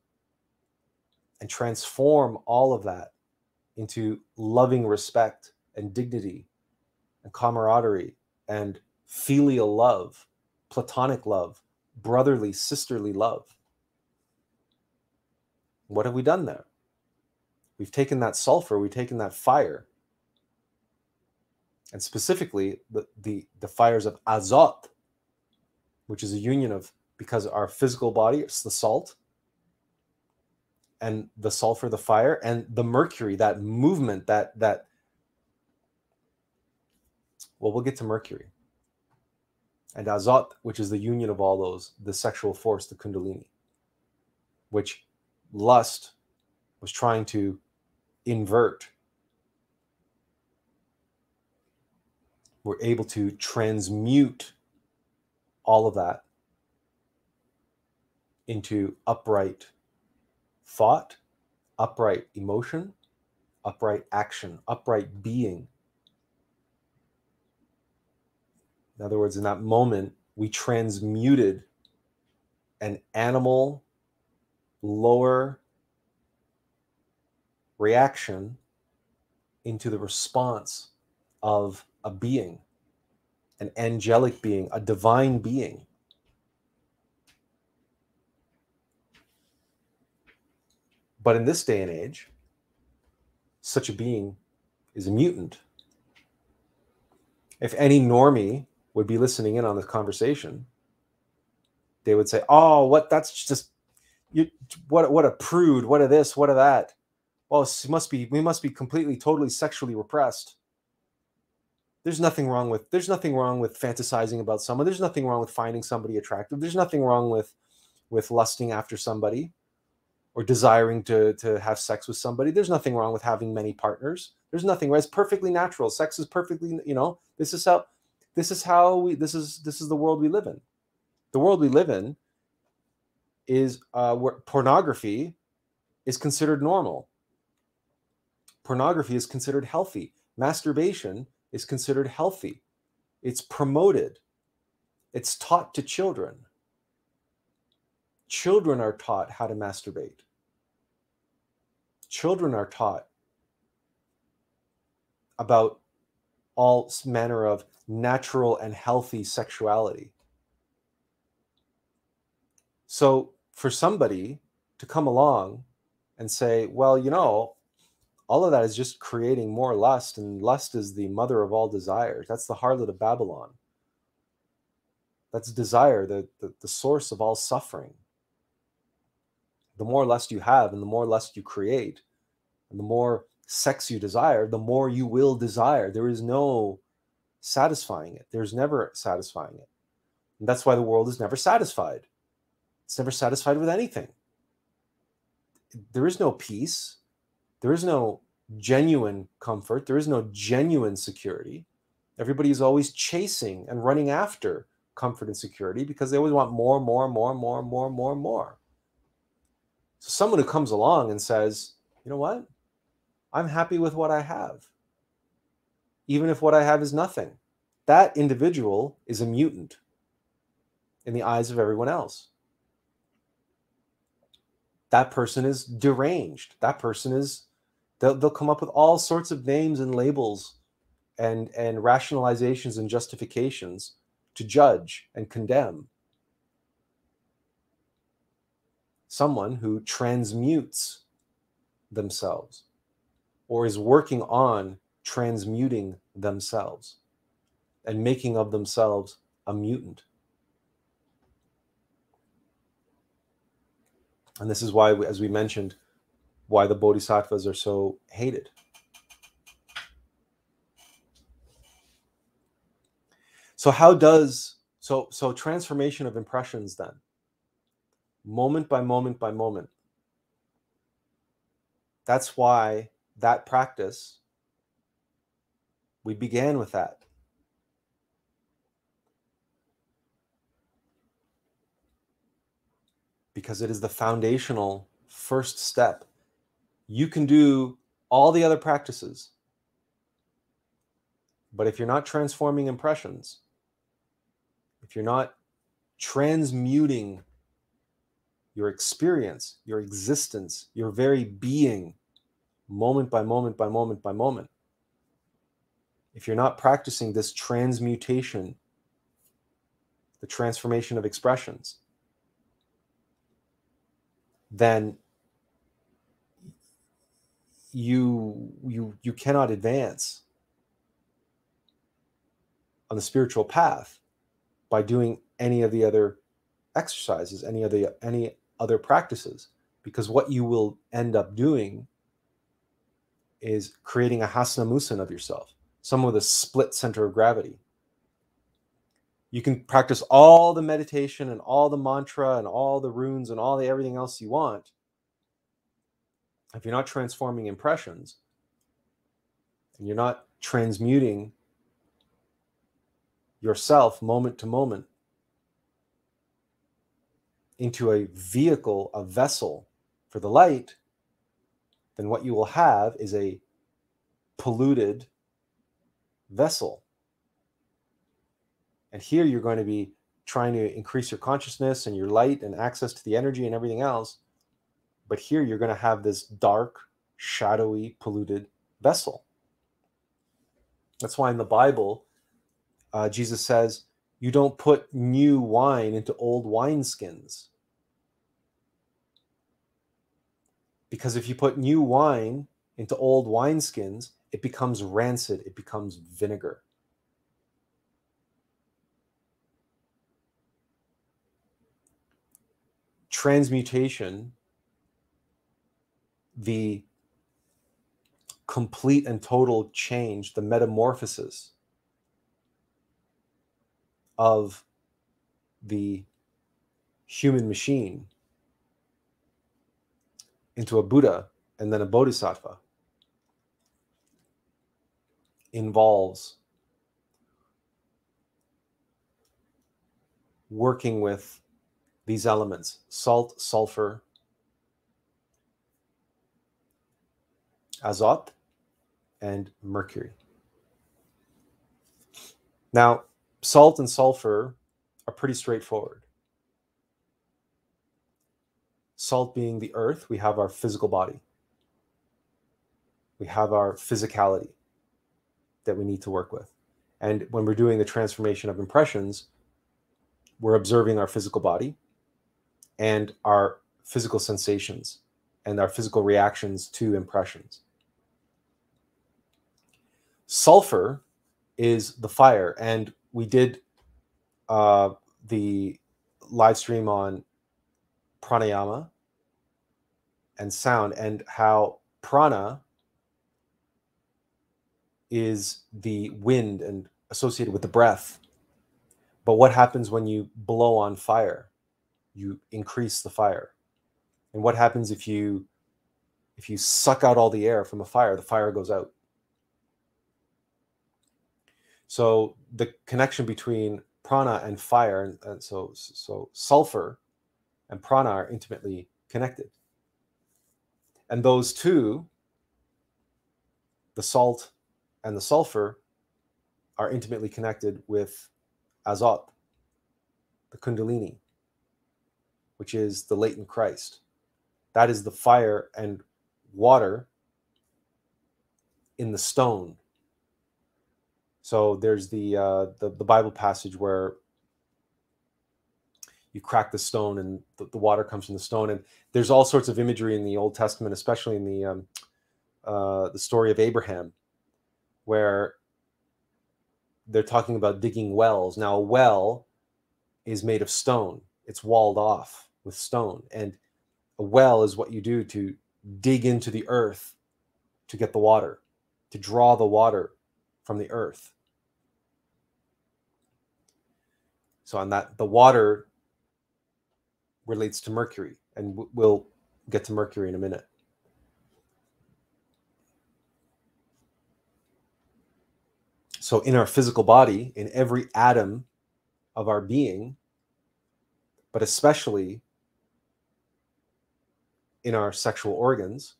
and transform all of that into loving respect and dignity and camaraderie and filial love, platonic love, brotherly, sisterly love. What have we done there? We've taken that sulfur, we've taken that fire, and specifically the, the, the fires of azot, which is a union of because our physical body, it's the salt, and the sulfur, the fire, and the mercury, that movement, that that well, we'll get to mercury. And azot, which is the union of all those, the sexual force, the kundalini, which lust was trying to invert. We're able to transmute all of that into upright thought, upright emotion, upright action, upright being. In other words, in that moment, we transmuted an animal lower reaction into the response of a being, an angelic being, a divine being. But in this day and age, such a being is a mutant. If any normie would be listening in on this conversation, they would say, "Oh, what? That's just you. What? What a prude! What a this? What a that? Well, must be. We must be completely, totally sexually repressed." There's nothing wrong with. There's nothing wrong with fantasizing about someone. There's nothing wrong with finding somebody attractive. There's nothing wrong with, with lusting after somebody or desiring to to have sex with somebody there's nothing wrong with having many partners there's nothing right. it's perfectly natural sex is perfectly you know this is how this is how we this is this is the world we live in the world we live in is uh, where pornography is considered normal pornography is considered healthy masturbation is considered healthy it's promoted it's taught to children Children are taught how to masturbate. Children are taught about all manner of natural and healthy sexuality. So, for somebody to come along and say, well, you know, all of that is just creating more lust, and lust is the mother of all desires. That's the harlot of Babylon. That's desire, the, the, the source of all suffering the more lust you have and the more lust you create and the more sex you desire the more you will desire there is no satisfying it there's never satisfying it And that's why the world is never satisfied. It's never satisfied with anything. There is no peace. There is no genuine comfort. There is no genuine security. Everybody is always chasing and running after comfort and security because they always want more, more, more, more, more, more, more. So someone who comes along and says, you know what? I'm happy with what I have, even if what I have is nothing. That individual is a mutant in the eyes of everyone else. That person is deranged. That person is, they'll, they'll come up with all sorts of names and labels and, and rationalizations and justifications to judge and condemn. Someone who transmutes themselves or is working on transmuting themselves and making of themselves a mutant. And this is why, as we mentioned, why the bodhisattvas are so hated. So how does so so transformation of impressions then? Moment by moment by moment. That's why that practice we began with that. Because it is the foundational first step. You can do all the other practices. But if you're not transforming impressions, if you're not transmuting your experience, your existence, your very being, moment by moment by moment by moment, if you're not practicing this transmutation, the transformation of expressions, then you you you cannot advance on the spiritual path by doing any of the other exercises any of the any other practices because what you will end up doing is creating a Hasnamuss of yourself someone with a split center of gravity. You can practice all the meditation and all the mantra and all the runes and all the everything else you want. If you're not transforming impressions and you're not transmuting yourself moment to moment into a vehicle, a vessel for the light, then what you will have is a polluted vessel. And here you're going to be trying to increase your consciousness and your light and access to the energy and everything else. But here you're going to have this dark, shadowy, polluted vessel. That's why in the Bible, uh, Jesus says, You don't put new wine into old wineskins. Because if you put new wine into old wineskins, it becomes rancid, it becomes vinegar. Transmutation, the complete and total change, the metamorphosis of the human machine into a Buddha and then a Bodhisattva involves working with these elements salt, sulfur, azot, and mercury. Now, salt and sulfur are pretty straightforward. Salt being the earth, we have our physical body, we have our physicality that we need to work with. And when we're doing the transformation of impressions, we're observing our physical body and our physical sensations and our physical reactions to impressions. Sulfur is the fire, and we did uh, the live stream on pranayama and sound and how prana is the wind and associated with the breath. But what happens when you blow on fire? You increase the fire. And what happens if you if you suck out all the air from a fire, the fire goes out. So the connection between prana and fire, and, so so sulfur and prana are intimately connected. And those two, the salt and the sulfur, are intimately connected with azot, the kundalini, which is the latent Christ. That is the fire and water in the stone. So there's the, uh, the the Bible passage where you crack the stone and the, the, water comes from the stone, and there's all sorts of imagery in the Old Testament, especially in the um, uh, the story of Abraham, where they're talking about digging wells. Now, a well is made of stone; it's walled off with stone, and a well is what you do to dig into the earth to get the water, to draw the water from the earth. So, on that, the water relates to Mercury, and we'll get to Mercury in a minute. So, in our physical body, in every atom of our being, but especially in our sexual organs,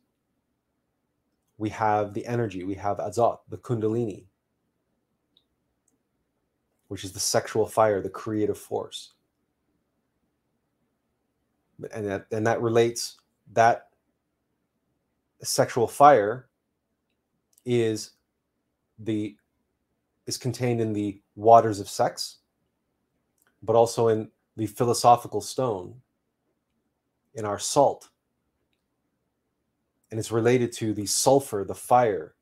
we have the energy, we have azot, the kundalini, which is the sexual fire, the creative force. And that, and that relates, that sexual fire is the is contained in the waters of sex, but also in the philosophical stone, in our salt, and it's related to the sulfur, the fire.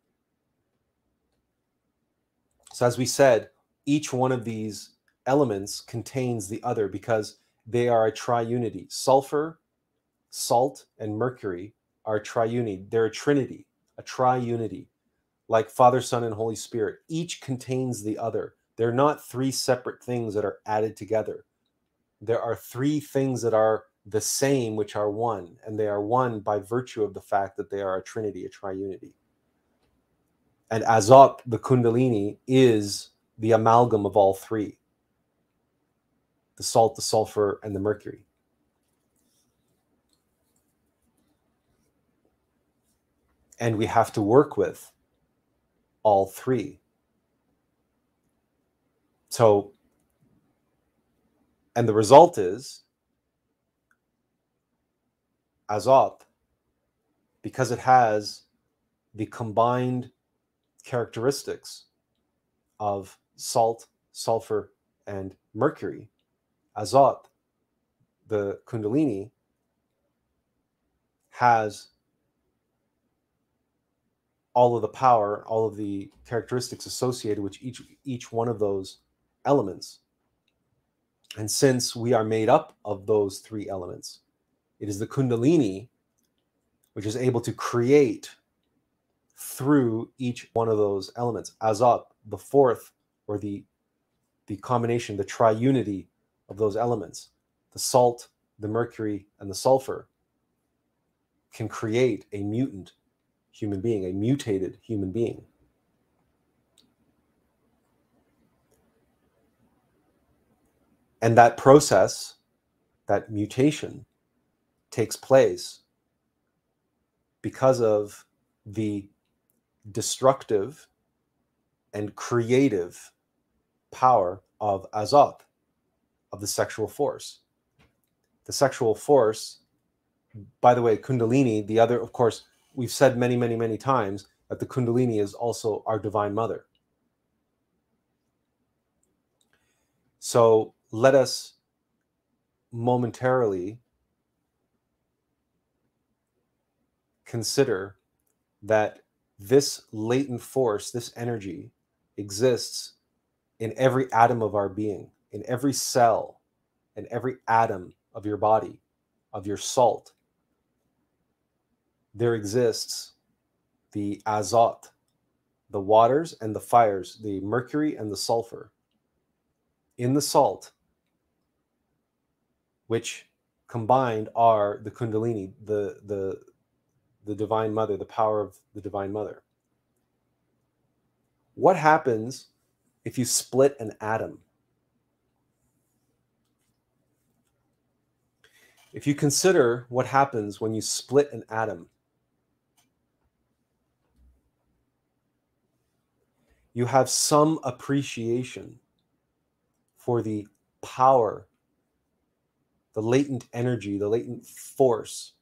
So, as we said, each one of these elements contains the other because they are a triunity. Sulfur, salt, and mercury are triunity. They're a trinity, a triunity, like Father, Son, and Holy Spirit. Each contains the other. They're not three separate things that are added together. There are three things that are the same, which are one, and they are one by virtue of the fact that they are a trinity, a triunity. And Azot, the Kundalini, is the amalgam of all three the salt, the sulfur, and the mercury. And we have to work with all three. So, and the result is Azot, because it has the combined characteristics of salt, sulfur, and mercury, Azot, the Kundalini, has all of the power, all of the characteristics associated with each each one of those elements. And since we are made up of those three elements, it is the Kundalini which is able to create through each one of those elements. Azot, the fourth, or the the combination, the triunity of those elements, the salt, the mercury, and the sulfur, can create a mutant human being, a mutated human being. And that process, that mutation, takes place because of the destructive and creative power of azot, of the sexual force. The sexual force, by the way, Kundalini, the other, of course, we've said many, many, many times that the Kundalini is also our divine mother. So let us momentarily consider that this latent force, this energy, exists in every atom of our being, in every cell, in every atom of your body, of your salt. There exists the azot, the waters and the fires, the mercury and the sulfur. in the salt, which combined are the Kundalini, the, the, the Divine Mother, the power of the Divine Mother. What happens if you split an atom? If you consider what happens when you split an atom, you have some appreciation for the power, the latent energy, the latent force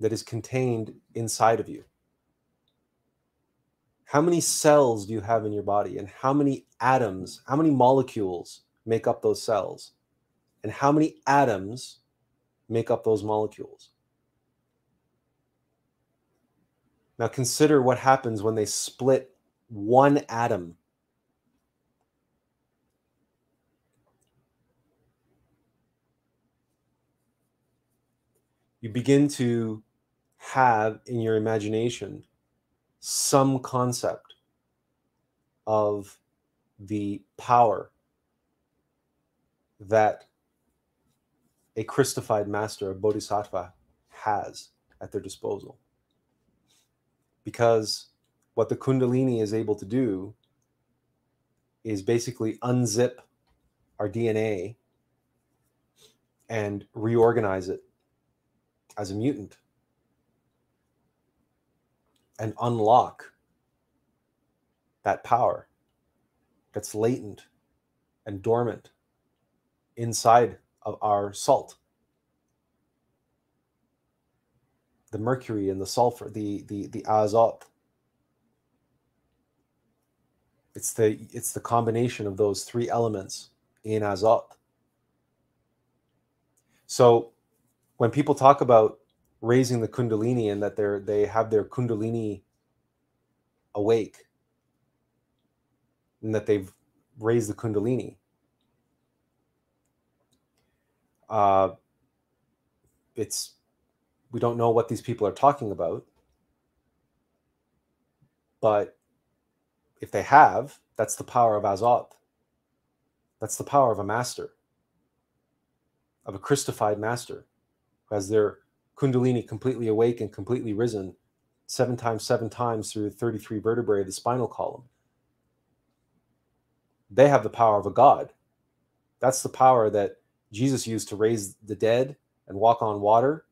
that is contained inside of you. How many cells do you have in your body, and how many atoms, how many molecules make up those cells, and how many atoms make up those molecules? Now consider what happens when they split one atom. You begin to have in your imagination some concept of the power that a Christified master, a bodhisattva, has at their disposal. Because what the Kundalini is able to do is basically unzip our DNA and reorganize it as a mutant and unlock that power that's latent and dormant inside of our salt. The mercury and the sulfur the the the azot it's the it's the combination of those three elements in azot so when people talk about raising the kundalini and that they're they have their kundalini awake. And that they've raised the kundalini. Uh, it's we don't know what these people are talking about. But if they have that's the power of azot that's the power of a master of a christified master who has their Kundalini completely awake and completely risen seven times, seven times through 33 vertebrae of the spinal column. They have the power of a God. That's the power that Jesus used to raise the dead and walk on water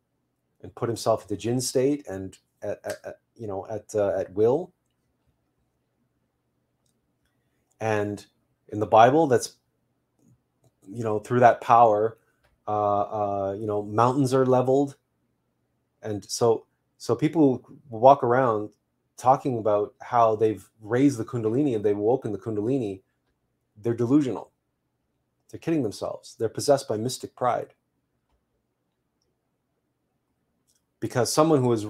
and put himself into jinn state and at, at, you know at uh, at will. And in the Bible, that's you know through that power, uh, uh, you know mountains are leveled, and so so people walk around talking about how they've raised the kundalini and they've woken the kundalini. They're delusional. They're kidding themselves. They're possessed by mystic pride. Because someone who has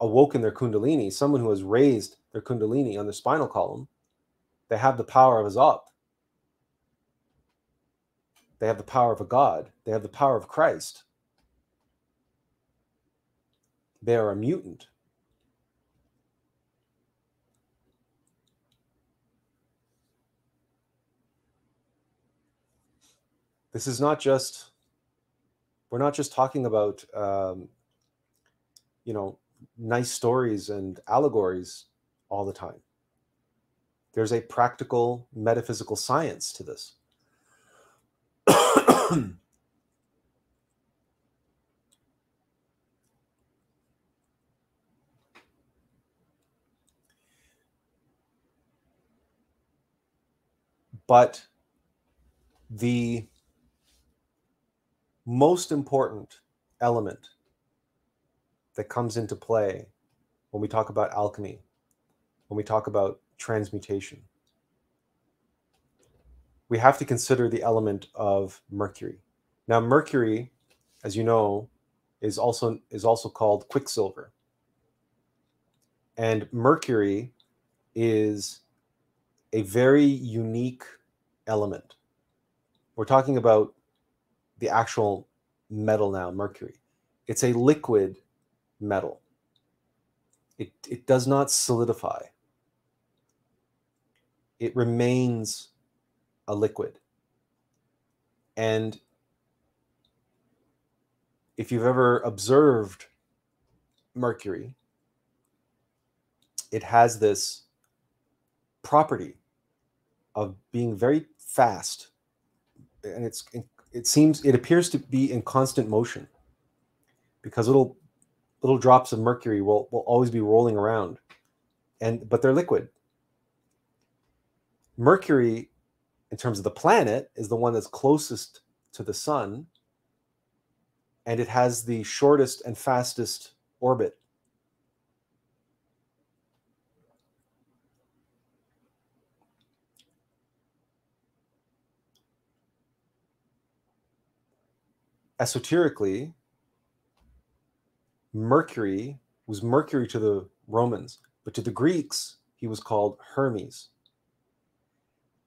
awoken their kundalini someone who has raised their kundalini on their spinal column they have the power of azot they have the power of a god. They have the power of christ they are a mutant. This is not just, we're not just talking about, um, you know, nice stories and allegories all the time. There's a practical metaphysical science to this. *clears throat* *coughs* But the most important element that comes into play when we talk about alchemy, when we talk about transmutation, we have to consider the element of mercury. Now, mercury, as you know, is also is also called quicksilver. And mercury is a very unique element. We're talking about the actual metal now, mercury. It's a liquid metal. It, it does not solidify. It remains a liquid. And if you've ever observed Mercury, it has this property of being very fast. And it's it seems it appears to be in constant motion because little little drops of mercury will, will always be rolling around and but they're liquid. Mercury in terms of the planet is the one that's closest to the sun and it has the shortest and fastest orbit esoterically, Mercury was Mercury to the Romans, but to the Greeks, he was called Hermes.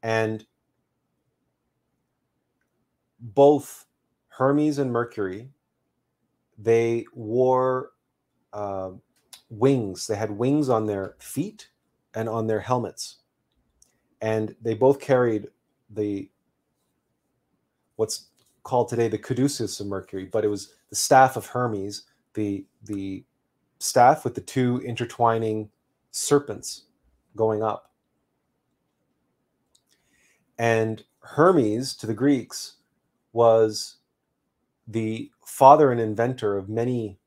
And both Hermes and Mercury, they wore uh, wings. They had wings on their feet and on their helmets. And they both carried the what's called today the caduceus of Mercury, but it was the staff of Hermes, the the staff with the two intertwining serpents going up. And Hermes to the Greeks was the father and inventor of many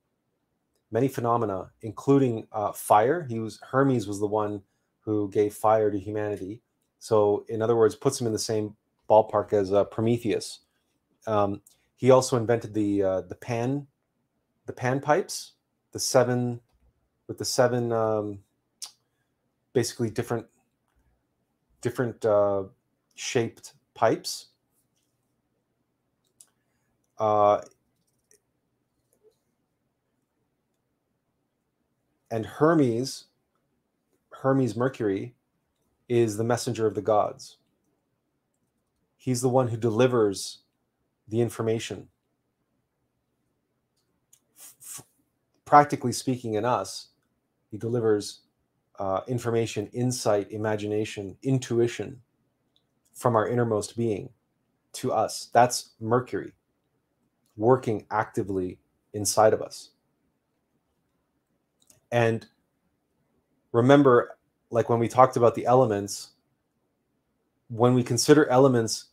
many phenomena, including uh, fire. He was Hermes was the one who gave fire to humanity. So, in other words, puts him in the same ballpark as uh, Prometheus. Um, he also invented the uh, the pan the pan pipes, the seven with the seven um, basically different different uh, shaped pipes. Uh, and Hermes, Hermes Mercury, is the messenger of the gods. He's the one who delivers the information. F- practically speaking, in us, he delivers uh, information, insight, imagination, intuition from our innermost being to us. That's Mercury working actively inside of us. And remember, like when we talked about the elements, when we consider elements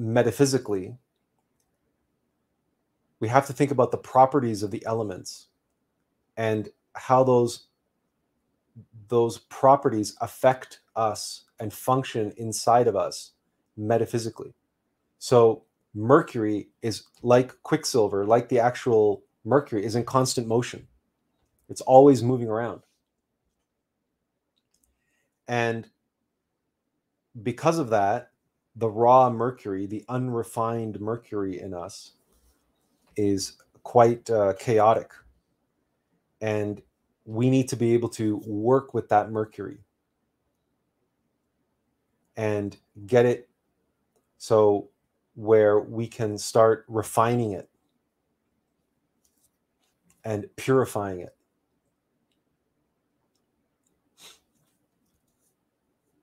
metaphysically, we have to think about the properties of the elements and how those those properties affect us and function inside of us metaphysically. So mercury is like quicksilver, like the actual mercury is in constant motion. It's always moving around. And because of that, the raw mercury, the unrefined mercury in us, is quite uh, chaotic. And we need to be able to work with that mercury and get it so where we can start refining it and purifying it.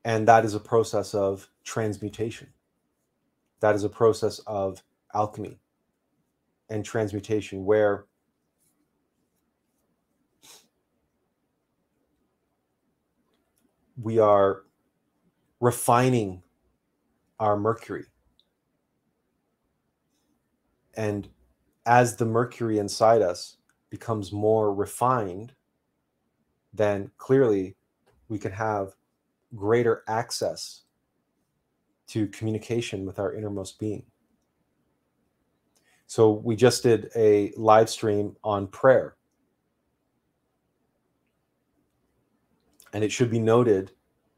And that is a process of transmutation. That is a process of alchemy and transmutation where we are refining our mercury. And as the mercury inside us becomes more refined, then clearly we can have greater access to communication with our innermost being. So we just did a live stream on prayer. And it should be noted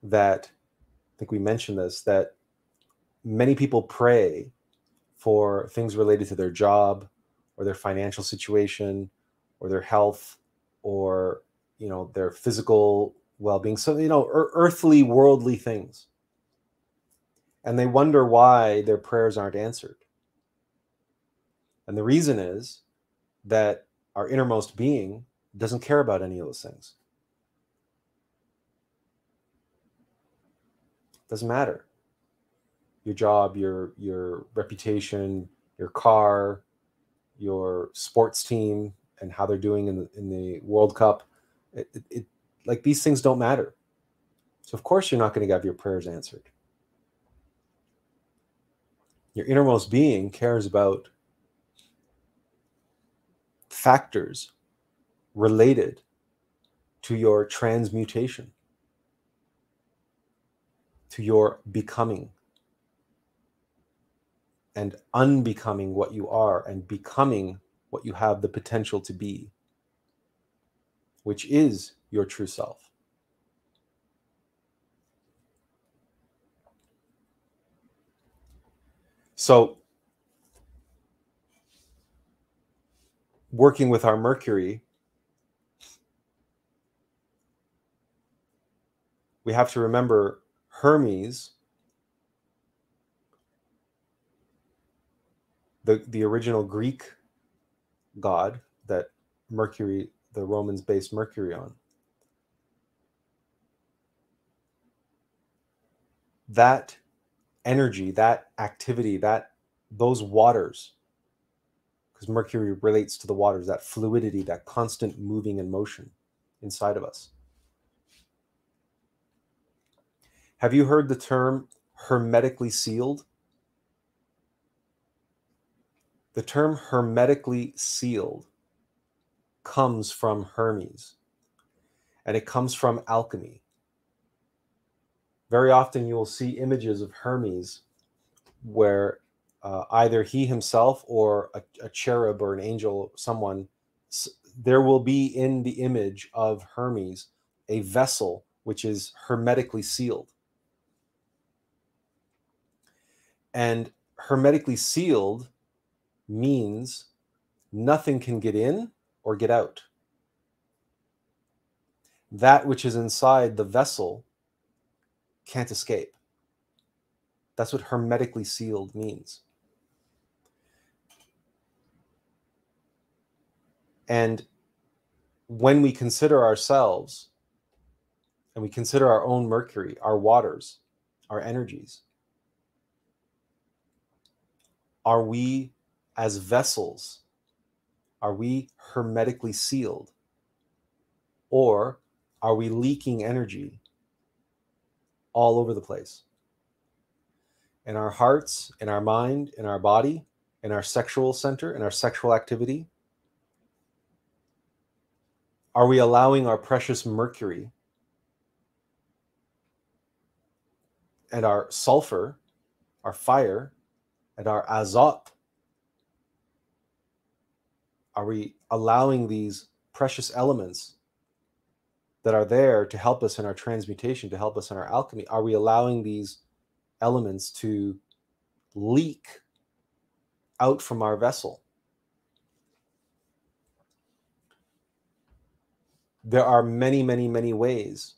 that I think we mentioned this that many people pray for things related to their job or their financial situation or their health or you know their physical well-being so you know earthly worldly things and they wonder why their prayers aren't answered. And the reason is that our innermost being doesn't care about any of those things. Doesn't matter. your job, your your reputation, your car, your sports team, and how they're doing in the in the World Cup. It, it, it like these things don't matter. So of course you're not going to have your prayers answered. Your innermost being cares about factors related to your transmutation, to your becoming and unbecoming what you are and becoming what you have the potential to be, which is your true self. So, working with our Mercury, we have to remember Hermes, the, the original Greek god that Mercury, the Romans based Mercury on. That energy, that activity, that those waters, because Mercury relates to the waters, that fluidity, that constant moving and motion inside of us. Have you heard the term hermetically sealed? The term hermetically sealed comes from Hermes and it comes from alchemy. Very often you will see images of Hermes where uh, either he himself or a, a, cherub or an angel, someone, there will be in the image of Hermes a vessel which is hermetically sealed. And hermetically sealed means nothing can get in or get out. That which is inside the vessel can't escape. That's what hermetically sealed means. And when we consider ourselves and we consider our own mercury, our waters, our energies, are we as vessels? Are we hermetically sealed? Or are we leaking energy all over the place? In our hearts, in our mind, in our body, in our sexual center, in our sexual activity? Are we allowing our precious mercury and our sulfur, our fire, and our azot are we allowing these precious elements that are there to help us in our transmutation, to help us in our alchemy? Are we allowing these elements to leak out from our vessel? There are many, many, many ways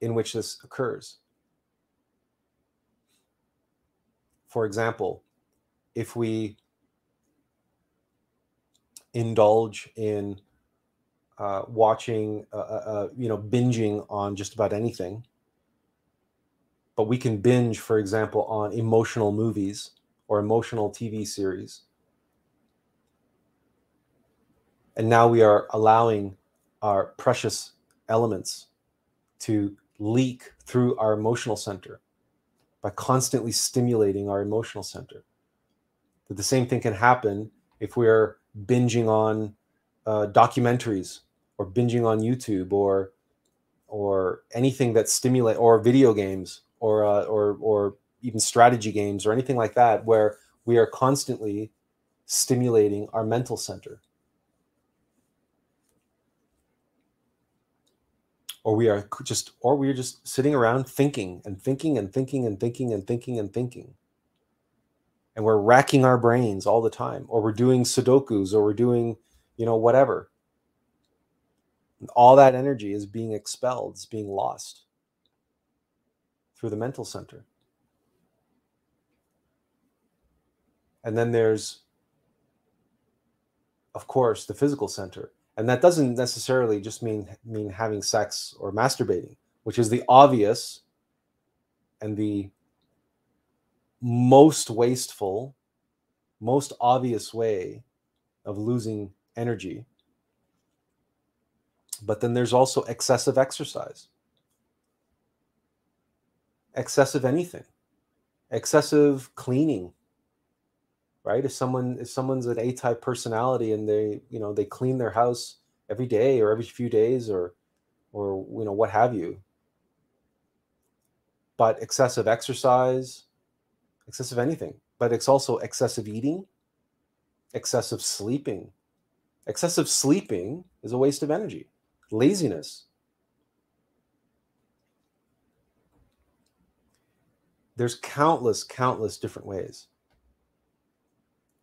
in which this occurs. For example, if we indulge in uh, watching, uh, uh, uh, you know, binging on just about anything. But we can binge, for example, on emotional movies or emotional TV series. And now we are allowing our precious elements to leak through our emotional center by constantly stimulating our emotional center. But the same thing can happen if we're binging on uh, documentaries or binging on YouTube or or anything that stimulate or video games or uh, or or even strategy games or anything like that where we are constantly stimulating our mental center. Or we are just or we are just sitting around thinking and thinking and thinking and thinking and thinking and thinking. And we're racking our brains all the time or we're doing sudokus or we're doing you know whatever all that energy is being expelled it's being lost through the mental center and then there's of course the physical center and that doesn't necessarily just mean mean having sex or masturbating which is the obvious and the most wasteful, most obvious way of losing energy. But then there's also excessive exercise, excessive anything, excessive cleaning. Right? If someone if someone's an A-type personality and they you know they clean their house every day or every few days or or you know what have you. But excessive exercise, excessive anything, but it's also excessive eating, excessive sleeping. Excessive sleeping is a waste of energy. Laziness. There's countless, countless different ways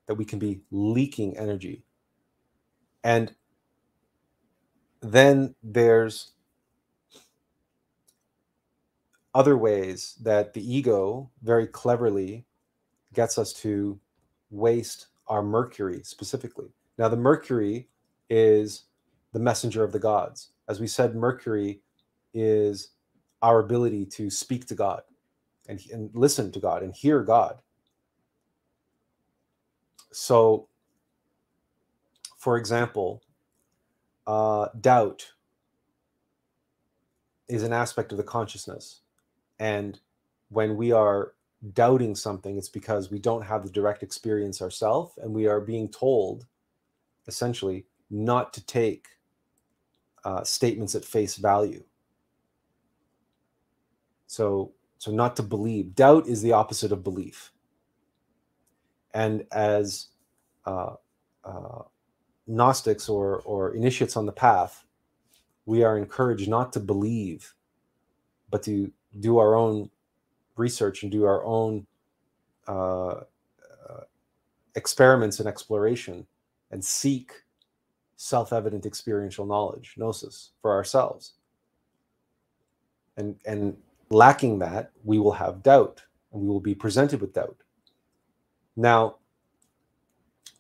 that we can be leaking energy. And then there's other ways that the ego very cleverly gets us to waste our mercury specifically. Now, the mercury is the messenger of the gods. As we said, mercury is our ability to speak to God and, and listen to God and hear God. So, for example, uh, doubt is an aspect of the consciousness. And when we are doubting something, it's because we don't have the direct experience ourselves and we are being told essentially not to take uh, statements at face value. So, so not to believe. Doubt is the opposite of belief. And as uh, uh, Gnostics or, or initiates on the path, we are encouraged not to believe, but to do our own research and do our own uh, uh, experiments and exploration and seek self-evident experiential knowledge, gnosis, for ourselves. And, and lacking that, we will have doubt and we will be presented with doubt. Now,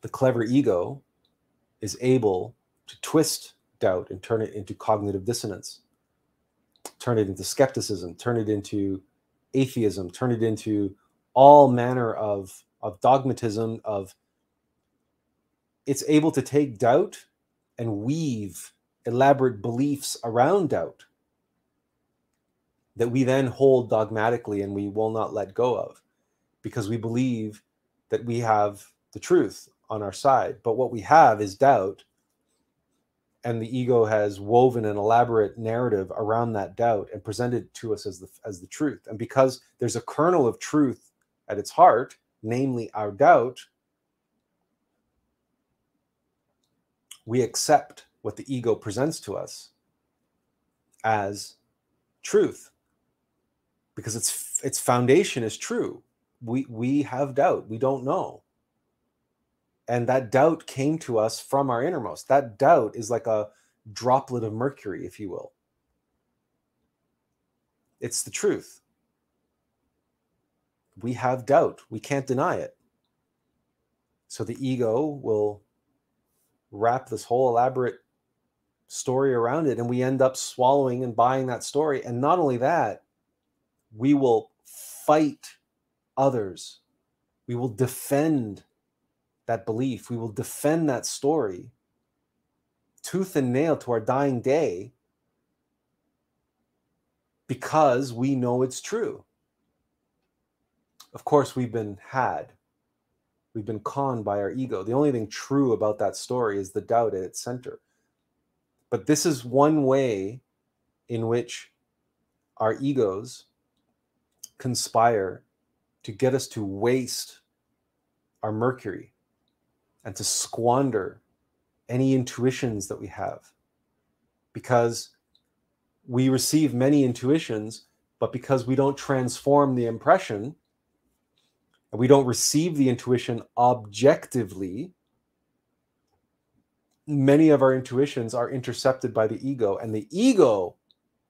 the clever ego is able to twist doubt and turn it into cognitive dissonance, turn it into skepticism, turn it into atheism, turn it into all manner of, of dogmatism, of it's able to take doubt and weave elaborate beliefs around doubt that we then hold dogmatically and we will not let go of because we believe that we have the truth on our side. But what we have is doubt. And the ego has woven an elaborate narrative around that doubt and presented to us as the, as the truth. And because there's a kernel of truth at its heart, namely our doubt, we accept what the ego presents to us as truth. Because its its foundation is true. We we have doubt. We don't know. And that doubt came to us from our innermost. That doubt is like a droplet of mercury if you will. It's the truth. We have doubt. We can't deny it. So the ego will wrap this whole elaborate story around it and we end up swallowing and buying that story and not only that we will fight others we will defend that belief. We will defend that story tooth and nail to our dying day because we know it's true. Of course, we've been had. We've been conned by our ego. The only thing true about that story is the doubt at its center. But this is one way in which our egos conspire to get us to waste our mercury and to squander any intuitions that we have because we receive many intuitions but because we don't transform the impression and we don't receive the intuition objectively many of our intuitions are intercepted by the ego and the ego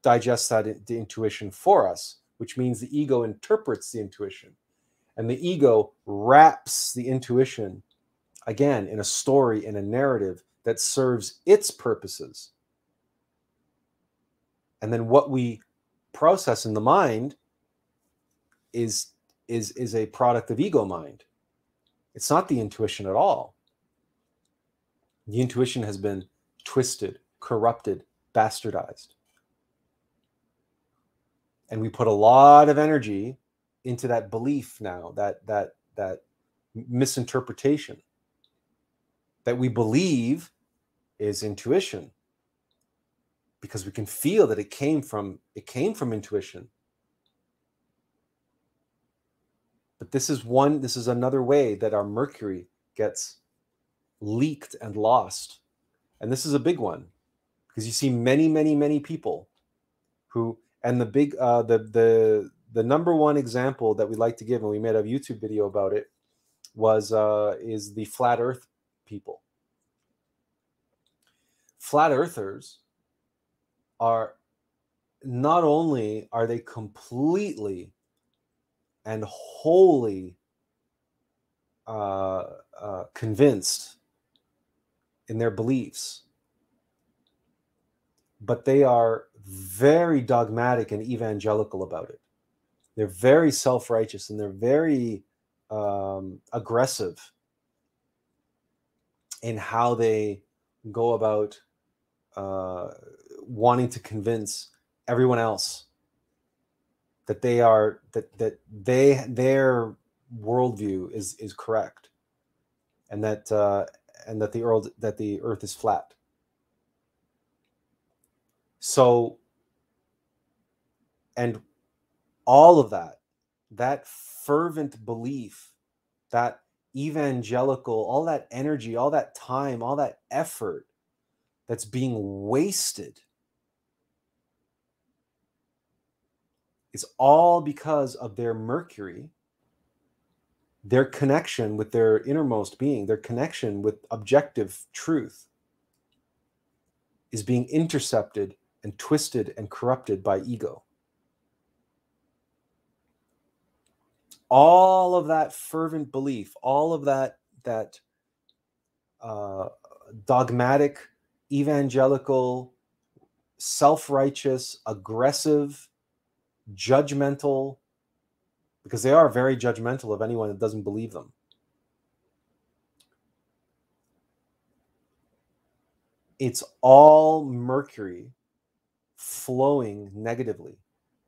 digests that the intuition for us which means the ego interprets the intuition. And the ego wraps the intuition again in a story in a narrative that serves its purposes. And then what we process in the mind is is is a product of ego mind. It's not the intuition at all. The intuition has been twisted corrupted bastardized. And we put a lot of energy into that belief now that that that misinterpretation that we believe is intuition. Because we can feel that it came from it came from intuition but this is one this is another way that our mercury gets leaked and lost. And this is a big one because you see many many many people who and the big uh the the the number one example that we like to give and we made a youtube video about it was uh is the flat earth people. Flat earthers are not only are they completely and wholly uh, uh, convinced in their beliefs, but they are very dogmatic and evangelical about it. They're very self righteous and they're very um, aggressive in how they go about uh, wanting to convince everyone else that they are that that they their worldview is is correct. And that uh, and that the earth that the earth is flat. So and all of that that fervent belief that evangelical all that energy all that time all that effort that's being wasted is all because of their Mercury, their connection with their innermost being, their connection with objective truth is being intercepted and twisted and corrupted by ego. All of that fervent belief, all of that that uh, dogmatic, evangelical, self-righteous, aggressive judgmental, because they are very judgmental of anyone that doesn't believe them. It's all Mercury flowing negatively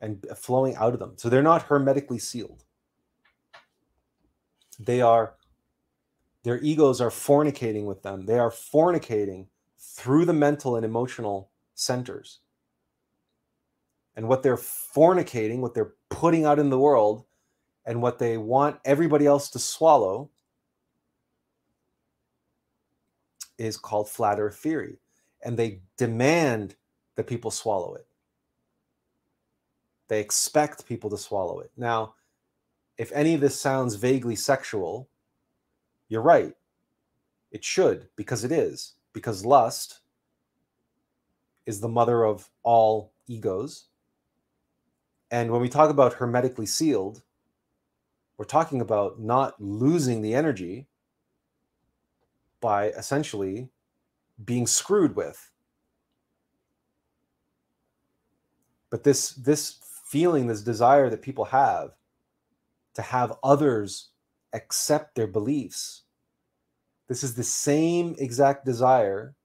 and flowing out of them. So they're not hermetically sealed. They are, their egos are fornicating with them. They are fornicating through the mental and emotional centers and what they're fornicating, what they're putting out in the world, and what they want everybody else to swallow is called flat earth theory. And they demand that people swallow it. They expect people to swallow it. Now, if any of this sounds vaguely sexual, you're right. It should, because it is. Because lust is the mother of all egos and when we talk about hermetically sealed, we're talking about not losing the energy by essentially being screwed with. But this this feeling, this desire that people have to have others accept their beliefs. This is the same exact desire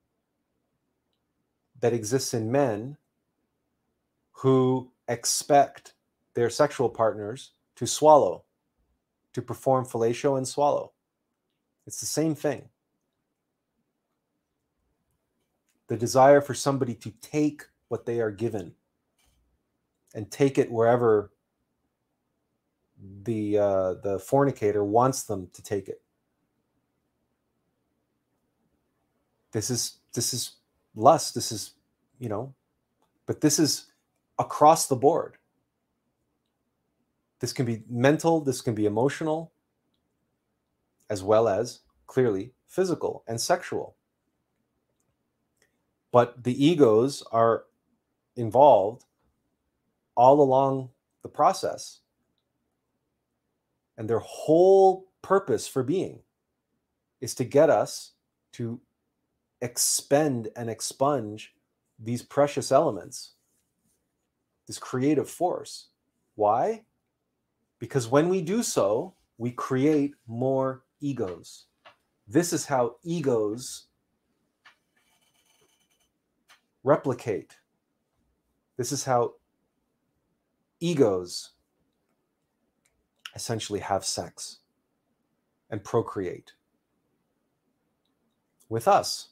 that exists in men who expect their sexual partners to swallow, to perform fellatio and swallow. It's the same thing. The desire for somebody to take what they are given and take it wherever the uh, the fornicator wants them to take it. This is this is lust. This is you know, but this is across the board. This can be mental, this can be emotional, as well as clearly physical and sexual. But the egos are involved all along the process. And their whole purpose for being is to get us to expend and expunge these precious elements this creative force. Why? Because when we do so, we create more egos. This is how egos replicate. This is how egos essentially have sex and procreate with us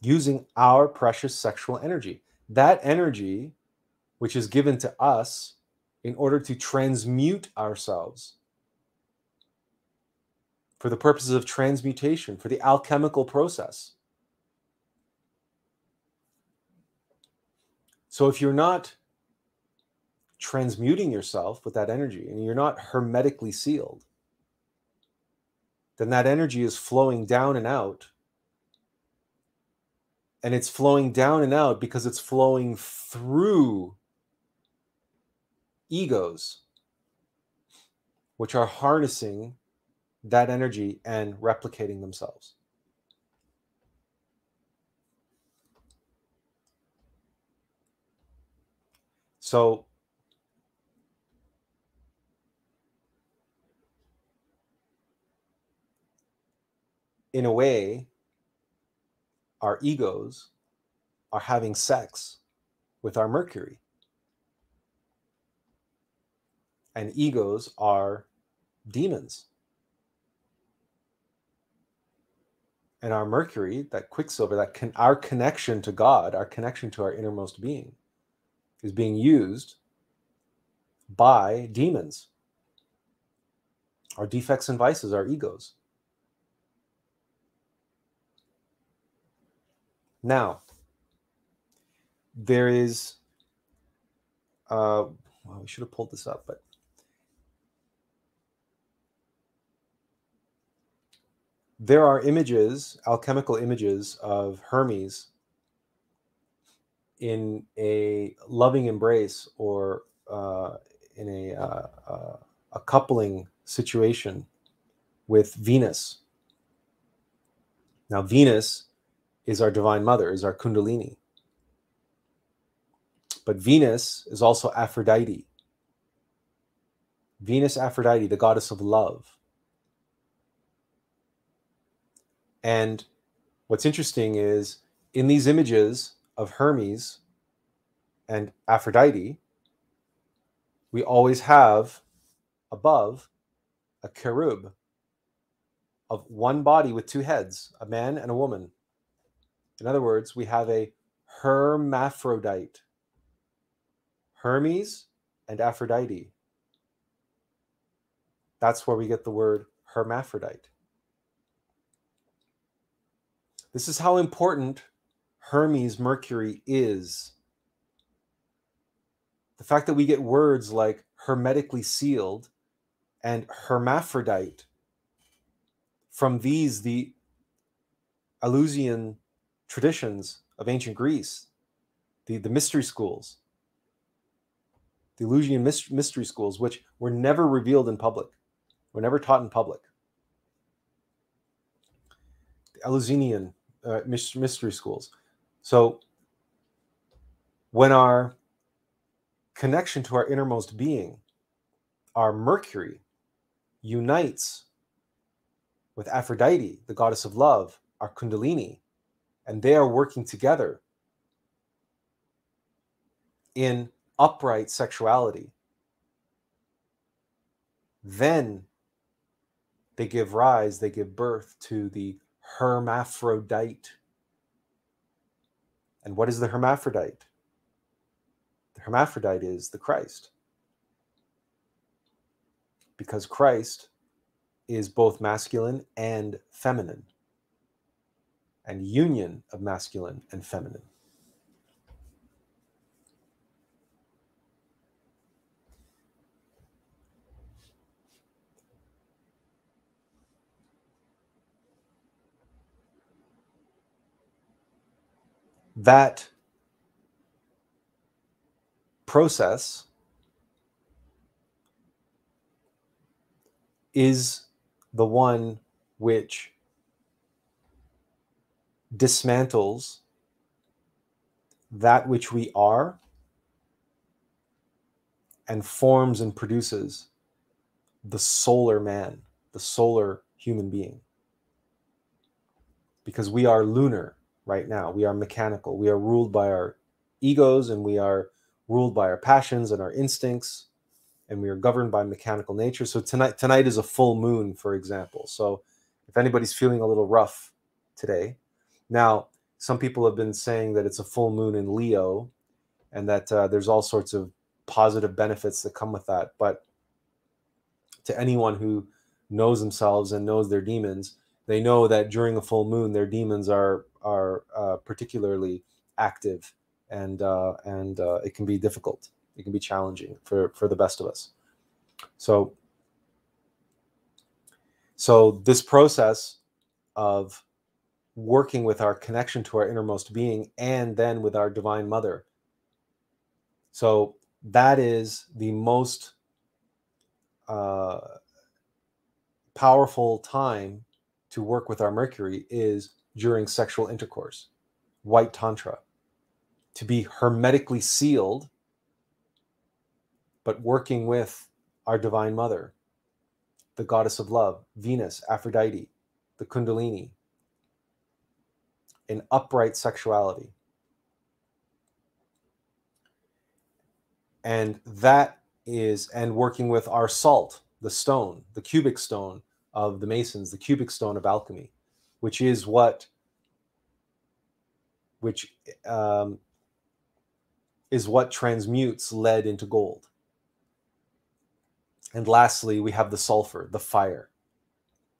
using our precious sexual energy. That energy, which is given to us in order to transmute ourselves for the purposes of transmutation, for the alchemical process. So if you're not transmuting yourself with that energy and you're not hermetically sealed, then that energy is flowing down and out. And it's flowing down and out because it's flowing through egos, which are harnessing that energy and replicating themselves. So in a way, our egos are having sex with our Mercury. And egos are demons. And our Mercury, that Quicksilver, that can, our connection to God, our connection to our innermost being, is being used by demons. Our defects and vices, our egos. Now, there is, uh, well, we should have pulled this up, but there are images, alchemical images of Hermes in a loving embrace or uh, in a, uh, uh, a coupling situation with Venus. Now, Venus is our divine mother, is our Kundalini. But Venus is also Aphrodite. Venus, Aphrodite, the goddess of love. And what's interesting is in these images of Hermes and Aphrodite, we always have above a cherub of one body with two heads, a man and a woman. In other words, we have a hermaphrodite, Hermes and Aphrodite. That's where we get the word hermaphrodite. This is how important Hermes Mercury is. The fact that we get words like hermetically sealed and hermaphrodite from these, the Eleusinian traditions of ancient Greece, the, the mystery schools, the Eleusinian mystery schools, which were never revealed in public, were never taught in public. The Eleusinian uh, mystery schools. So when our connection to our innermost being, our Mercury, unites with Aphrodite, the goddess of love, our Kundalini, and they are working together in upright sexuality, then they give rise, they give birth to the hermaphrodite. And what is the hermaphrodite? The hermaphrodite is the Christ. Because Christ is both masculine and feminine and union of masculine and feminine. That process is the one which dismantles that which we are and forms and produces the solar man, the solar human being. Because we are lunar right now, we are mechanical, we are ruled by our egos and we are ruled by our passions and our instincts and we are governed by mechanical nature. So tonight tonight is a full moon for example. So if anybody's feeling a little rough today now some people have been saying that it's a full moon in leo and that uh, there's all sorts of positive benefits that come with that. But to anyone who knows themselves and knows their demons they know that during a full moon their demons are are uh, particularly active and uh, and uh, it can be difficult. It can be challenging for for the best of us. So so this process of working with our connection to our innermost being and then with our divine mother. So that is the most uh, powerful time to work with our Mercury is during sexual intercourse, white tantra. To be hermetically sealed, but working with our Divine Mother, the goddess of love, Venus, Aphrodite, the Kundalini, in upright sexuality. And that is, and working with our salt, the stone, the cubic stone of the Masons, the cubic stone of alchemy, which is what, which um, is what transmutes lead into gold. And lastly, we have the sulfur, the fire.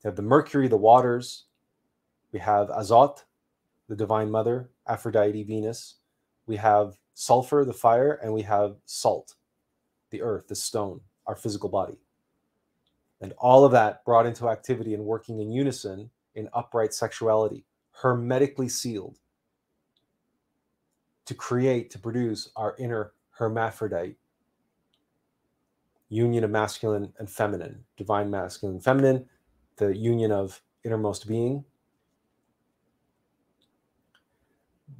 We have the mercury, the waters. We have Azot, the divine mother, Aphrodite, Venus. We have sulfur, the fire, and we have salt, the earth, the stone, our physical body. And all of that brought into activity and working in unison in upright sexuality, hermetically sealed to create, to produce our inner hermaphrodite union of masculine and feminine, divine masculine and feminine, the union of innermost being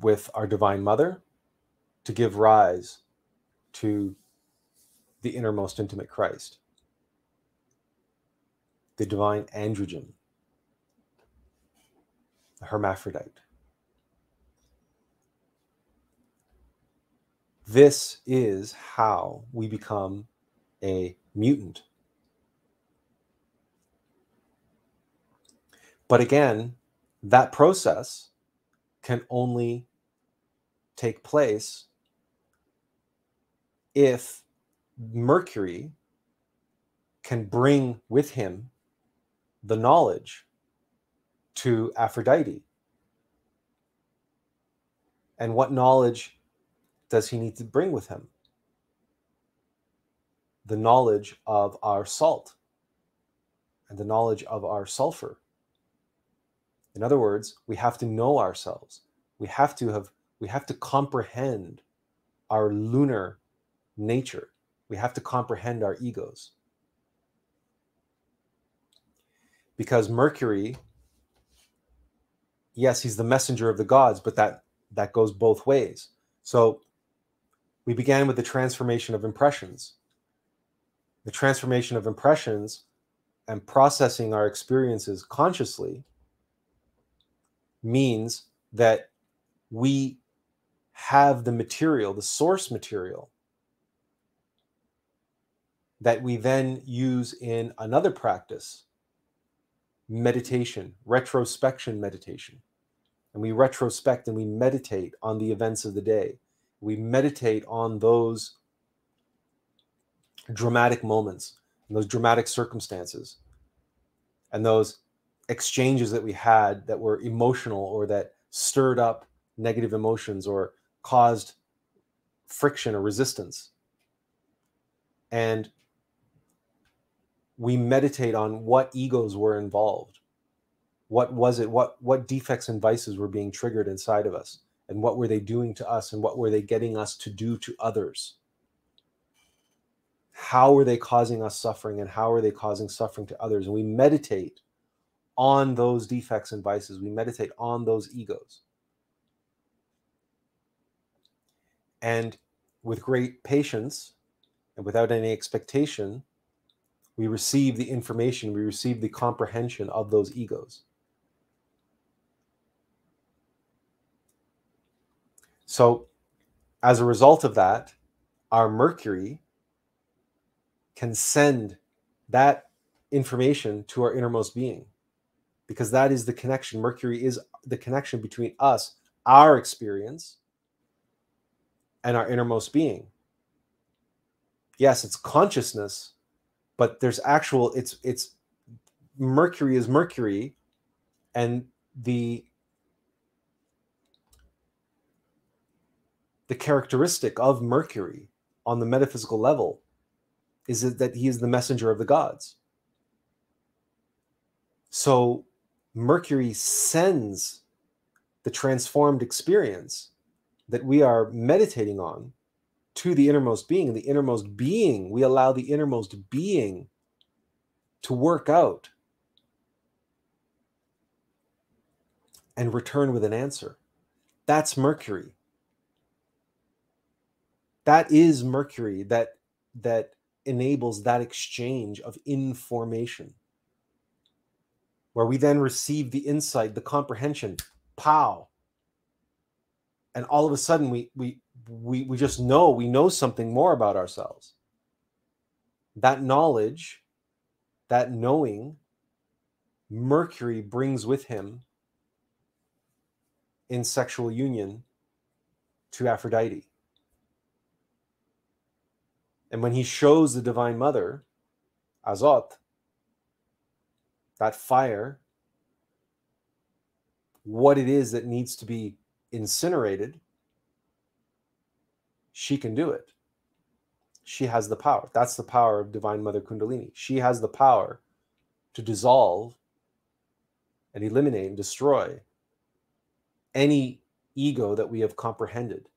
with our divine mother to give rise to the innermost intimate Christ, the divine androgyne, hermaphrodite. This is how we become a mutant. But again, that process can only take place if Mercury can bring with him the knowledge to Aphrodite. And what knowledge does he need to bring with him? The knowledge of our salt and the knowledge of our sulfur. In other words, we have to know ourselves. We have to have we have to comprehend our lunar nature. We have to comprehend our egos. Because Mercury, yes, he's the messenger of the gods, but that that goes both ways. So we began with the transformation of impressions. The transformation of impressions and processing our experiences consciously means that we have the material, the source material, that we then use in another practice meditation, retrospection meditation. And we retrospect and we meditate on the events of the day we meditate on those dramatic moments and those dramatic circumstances and those exchanges that we had that were emotional or that stirred up negative emotions or caused friction or resistance and we meditate on what egos were involved. What was it what what defects and vices were being triggered inside of us? And what were they doing to us? And what were they getting us to do to others? How were they causing us suffering? And how are they causing suffering to others? And we meditate on those defects and vices. We meditate on those egos. And with great patience and without any expectation, we receive the information, we receive the comprehension of those egos. So, as a result of that, our Mercury can send that information to our innermost being because that is the connection. Mercury is the connection between us, our experience, and our innermost being. Yes, it's consciousness, but there's actual it's it's Mercury is Mercury and the the characteristic of Mercury on the metaphysical level is that he is the messenger of the gods. So Mercury sends the transformed experience that we are meditating on to the innermost being. The innermost being, we allow the innermost being to work out and return with an answer. That's Mercury. That is Mercury that that enables that exchange of information where we then receive the insight, the comprehension, pow. And all of a sudden we we we we just know we know something more about ourselves. That knowledge, that knowing, Mercury brings with him in sexual union to Aphrodite. And when he shows the Divine Mother, Azot, that fire, what it is that needs to be incinerated, she can do it. She has the power. That's the power of Divine Mother Kundalini. She has the power to dissolve and eliminate and destroy any ego that we have comprehended.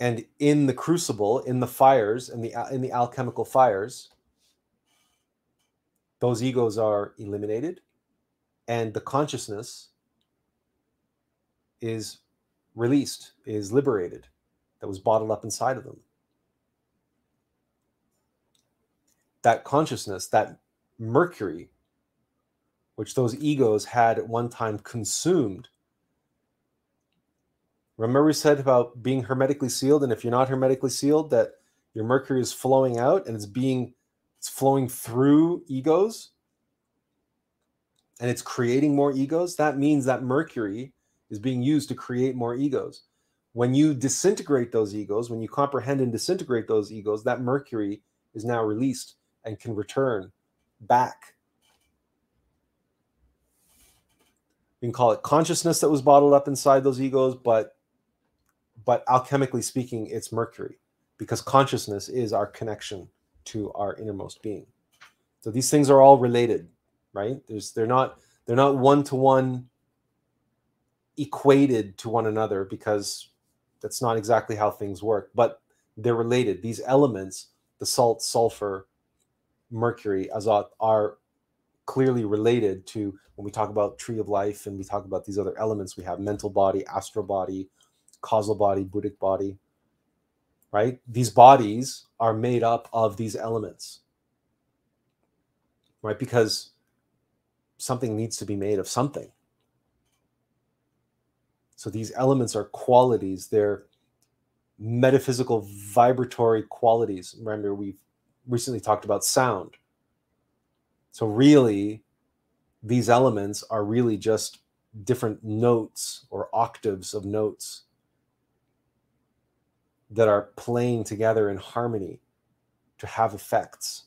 and in the crucible in the fires in the in the alchemical fires those egos are eliminated and the consciousness is released is liberated that was bottled up inside of them. That consciousness that mercury which those egos had at one time consumed. Remember we said about being hermetically sealed, and if you're not hermetically sealed, that your mercury is flowing out and it's being it's flowing through egos? And it's creating more egos. That means that mercury is being used to create more egos. When you disintegrate those egos, when you comprehend and disintegrate those egos, that mercury is now released and can return back. We can call it consciousness that was bottled up inside those egos, but but alchemically speaking, it's mercury because consciousness is our connection to our innermost being. So these things are all related, right? There's they're not they're not one to one equated to one another because that's not exactly how things work, but they're related. These elements, the salt, sulfur, mercury, azot, are clearly related to when we talk about tree of life and we talk about these other elements we have mental body astral body causal body, Buddhic body, right? These bodies are made up of these elements, right? Because something needs to be made of something. So these elements are qualities, they're metaphysical vibratory qualities. Remember, we've recently talked about sound. So, really, these elements are really just different notes or octaves of notes that are playing together in harmony to have effects.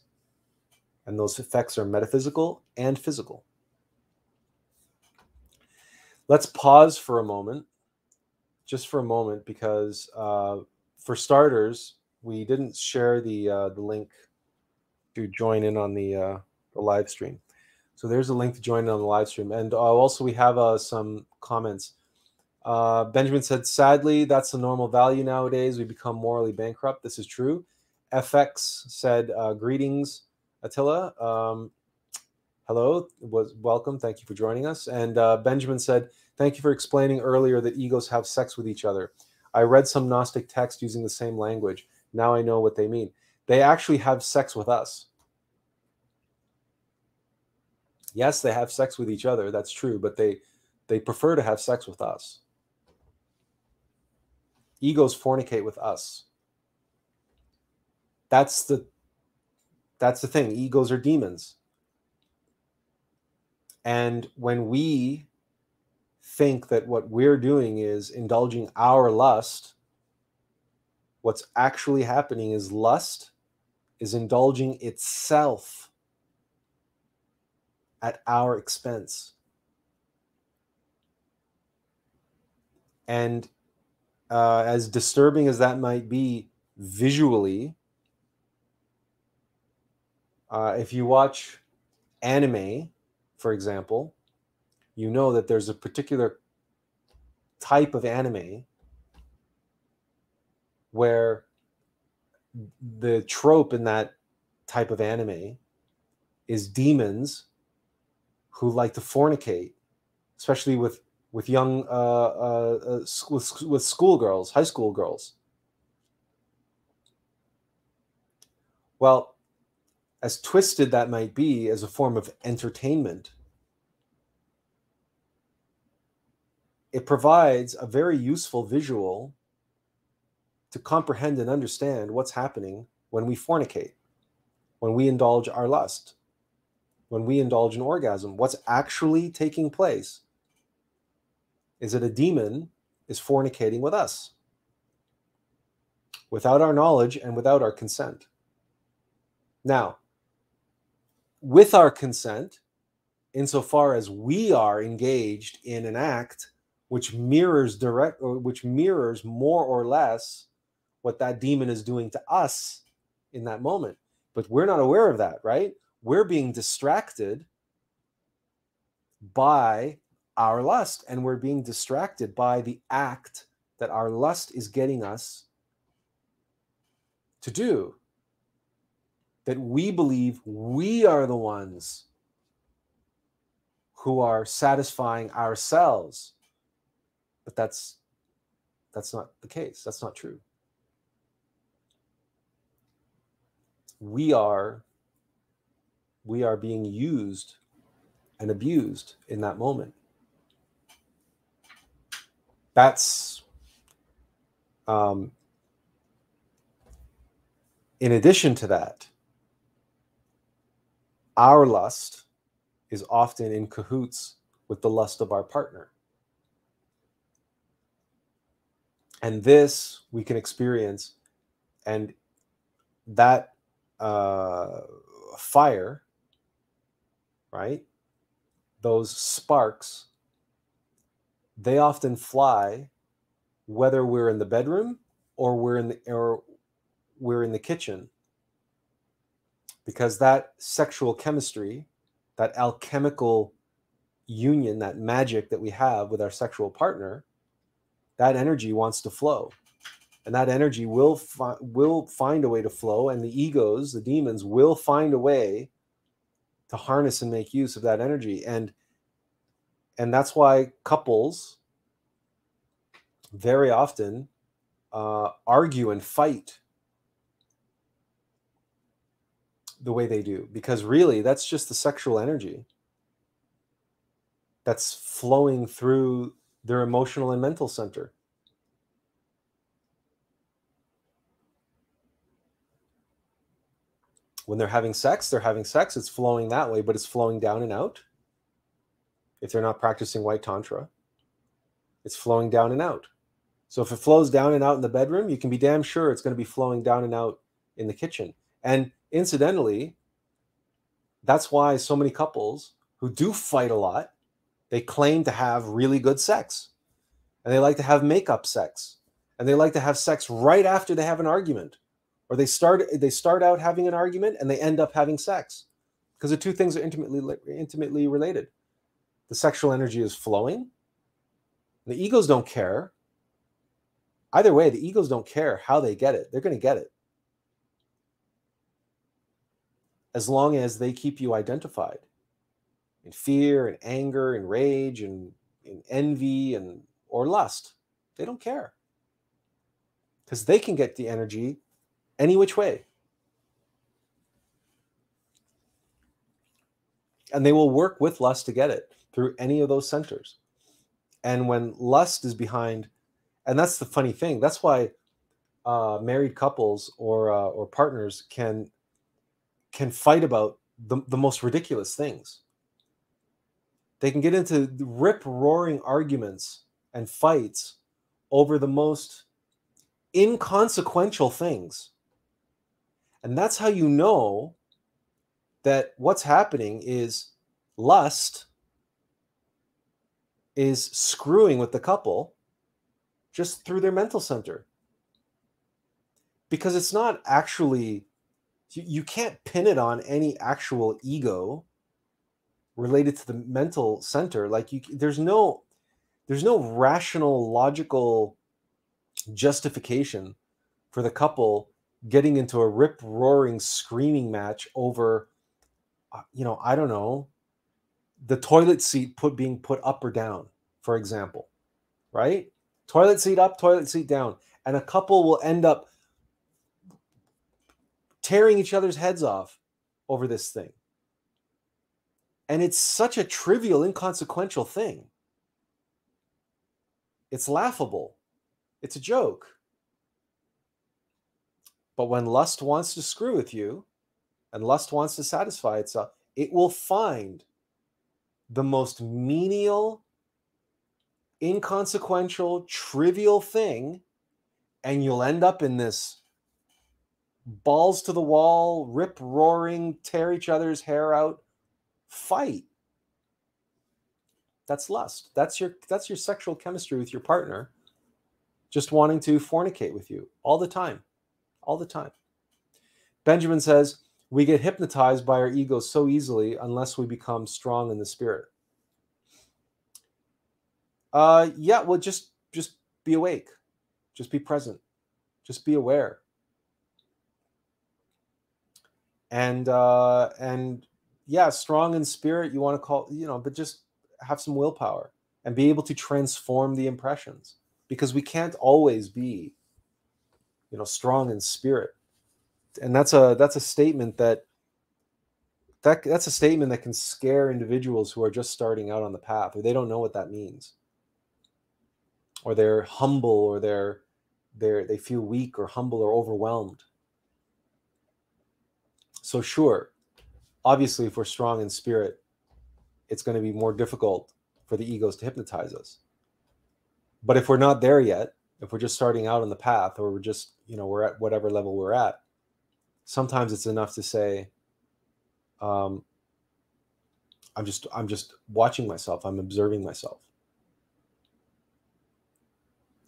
And those effects are metaphysical and physical. Let's pause for a moment, just for a moment, because uh, for starters, we didn't share the uh, the link to join in on the uh, the live stream. So there's a link to join in on the live stream, and uh, also we have uh, some comments. Uh, Benjamin said, sadly, that's the normal value nowadays. We become morally bankrupt. This is true. FX said, greetings, Attila. Um, hello, was welcome. Thank you for joining us. And uh, Benjamin said, thank you for explaining earlier that egos have sex with each other. I read some Gnostic text using the same language. Now I know what they mean. They actually have sex with us. Yes, they have sex with each other. That's true, but they they prefer to have sex with us. Egos fornicate with us. That's the that's the thing. Egos are demons. And when we think that what we're doing is indulging our lust, what's actually happening is lust is indulging itself at our expense. And uh, as disturbing as that might be visually, uh, if you watch anime, for example, you know that there's a particular type of anime where the trope in that type of anime is demons who like to fornicate, especially with with young uh, uh, uh, with with schoolgirls, high school girls. Well, as twisted that might be as a form of entertainment, it provides a very useful visual to comprehend and understand what's happening when we fornicate, when we indulge our lust, when we indulge in orgasm. What's actually taking place is that a demon is fornicating with us without our knowledge and without our consent. Now, with our consent, insofar as we are engaged in an act which mirrors direct or which mirrors more or less what that demon is doing to us in that moment. But we're not aware of that, right? We're being distracted by our lust and we're being distracted by the act that our lust is getting us to do that we believe we are the ones who are satisfying ourselves. But that's that's not the case. That's not true. We are we are being used and abused in that moment. That's um, in addition to that our lust is often in cahoots with the lust of our partner. And this we can experience, and that uh, fire, right? Those sparks, they often fly whether we're in the bedroom or we're in the or we're in the kitchen because that sexual chemistry, that alchemical union, that magic that we have with our sexual partner, that energy wants to flow. And that energy will fi- will find a way to flow, and the egos, the demons, will find a way to harness and make use of that energy. And and that's why couples very often uh, argue and fight the way they do because really that's just the sexual energy that's flowing through their emotional and mental center. When they're having sex, they're having sex, it's flowing that way, but it's flowing down and out. If they're not practicing white tantra, it's flowing down and out. So if it flows down and out in the bedroom, you can be damn sure it's going to be flowing down and out in the kitchen. And incidentally, that's why so many couples who do fight a lot, they claim to have really good sex. And they like to have makeup sex. And they like to have sex right after they have an argument. Or they start they start out having an argument and they end up having sex. Because the two things are intimately intimately related. The sexual energy is flowing. The egos don't care. Either way, the egos don't care how they get it. They're going to get it. As long as they keep you identified in fear and anger and rage and, and envy and or lust. They don't care. because they can get the energy any which way. And they will work with lust to get it through any of those centers. And when lust is behind, and that's the funny thing, that's why uh, married couples or uh, or partners can can fight about the, the most ridiculous things. They can get into rip roaring arguments and fights over the most inconsequential things. And that's how you know that what's happening is lust is screwing with the couple just through their mental center. Because it's not actually, you, you can't pin it on any actual ego related to the mental center. Like you, there's no, there's no rational, logical justification for the couple getting into a rip roaring screaming match over uh, you know i don't know the toilet seat put being put up or down for example right toilet seat up toilet seat down and a couple will end up tearing each other's heads off over this thing. And it's such a trivial inconsequential thing. It's laughable. It's a joke. But when lust wants to screw with you and lust wants to satisfy itself, it will find the most menial, inconsequential, trivial thing, and you'll end up in this balls to the wall, rip roaring, tear each other's hair out fight. That's lust. That's your that's your sexual chemistry with your partner just wanting to fornicate with you all the time. All the time. Benjamin says, We get hypnotized by our ego so easily unless we become strong in the spirit. Uh, yeah, well, just just be awake, just be present, just be aware, and uh, and yeah, strong in spirit. You want to call, you know, but just have some willpower and be able to transform the impressions because we can't always be you know strong in spirit and that's a that's a statement that that that's a statement that can scare individuals who are just starting out on the path or they don't know what that means or they're humble or they're they're they feel weak or humble or overwhelmed so sure obviously if we're strong in spirit it's going to be more difficult for the egos to hypnotize us but if we're not there yet, if we're just starting out on the path or we're just, you know, we're at whatever level we're at, sometimes it's enough to say, um, I'm just I'm just watching myself. I'm observing myself.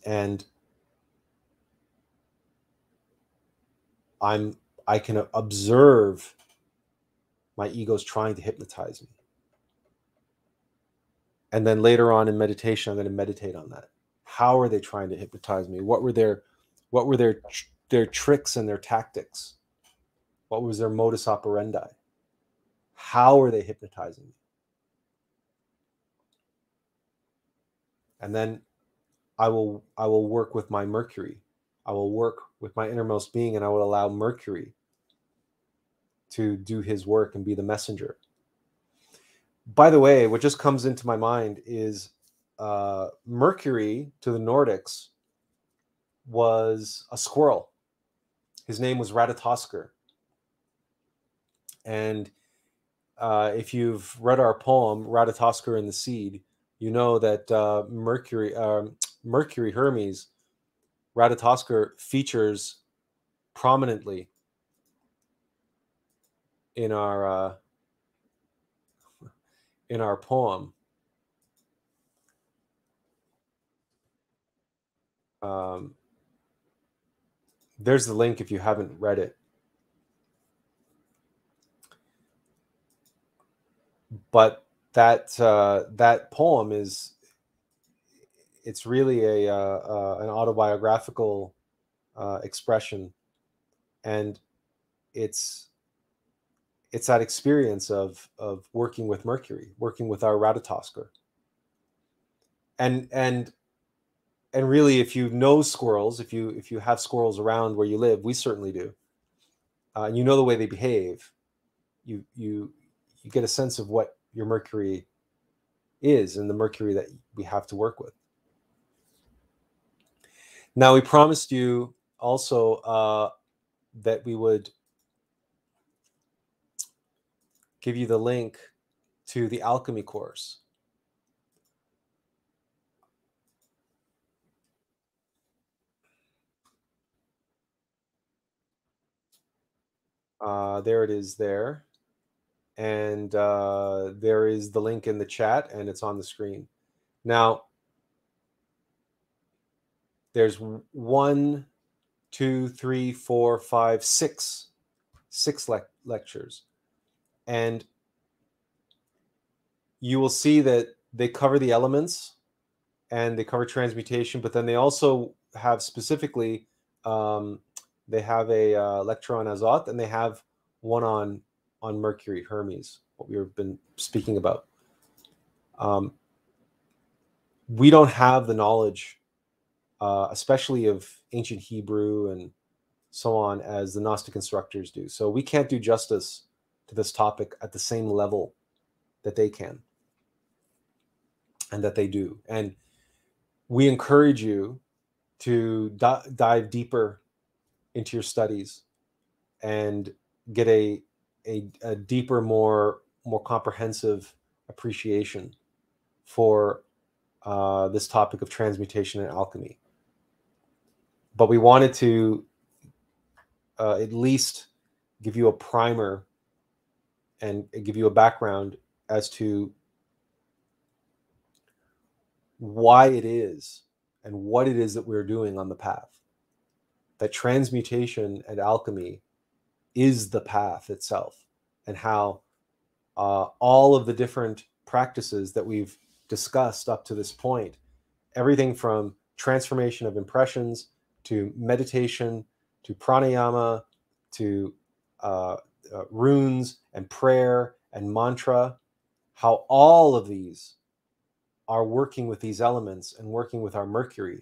And I'm I can observe my ego's trying to hypnotize me. And then later on in meditation, I'm going to meditate on that. How are they trying to hypnotize me? What were their what were their their tricks and their tactics? What was their modus operandi? How are they hypnotizing me? And then i will i will work with my mercury. I will work with my innermost being and i will allow mercury to do his work and be the messenger by the way what just comes into my mind is uh, Mercury to the Nordics was a squirrel. His name was Ratatoskr. And uh, if you've read our poem, Ratatoskr and the Seed, you know that uh, Mercury, um, Mercury Hermes, Ratatoskr features prominently in our uh, in our poem. Um, there's the link if you haven't read it. But that uh, that poem is it's really a uh, uh, an autobiographical uh, expression, and it's it's that experience of of working with Mercury, working with our Ratatoskr, and and and really, if you know squirrels, if you if you have squirrels around where you live, we certainly do, uh, and you know the way they behave, you you you get a sense of what your mercury is and the mercury that we have to work with. Now, we promised you also uh, that we would give you the link to the alchemy course. Uh, there it is there. And uh, there is the link in the chat and it's on the screen. Now, there's one, two, three, four, five, six, six le lectures. And you will see that they cover the elements and they cover transmutation, but then they also have specifically um, they have a uh, Azoth, and they have one on on Mercury, Hermes, what we've been speaking about. Um, we don't have the knowledge, uh, especially of ancient Hebrew and so on, as the Gnostic instructors do. So we can't do justice to this topic at the same level that they can and that they do. And we encourage you to dive deeper into your studies and get a, a, a deeper, more more comprehensive appreciation for uh, this topic of transmutation and alchemy. But we wanted to uh, at least give you a primer and give you a background as to why it is and what it is that we're doing on the path. That transmutation and alchemy is the path itself and how uh, all of the different practices that we've discussed up to this point everything from transformation of impressions to meditation to pranayama to uh, uh, runes and prayer and mantra how all of these are working with these elements and working with our mercury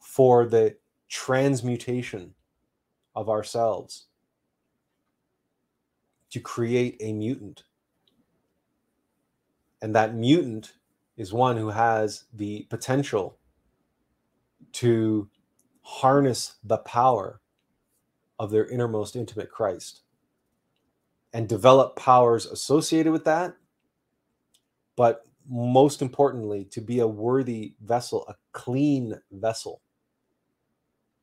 for the transmutation of ourselves to create a mutant. And that mutant is one who has the potential to harness the power of their innermost intimate Christ and develop powers associated with that. But most importantly, to be a worthy vessel, a clean vessel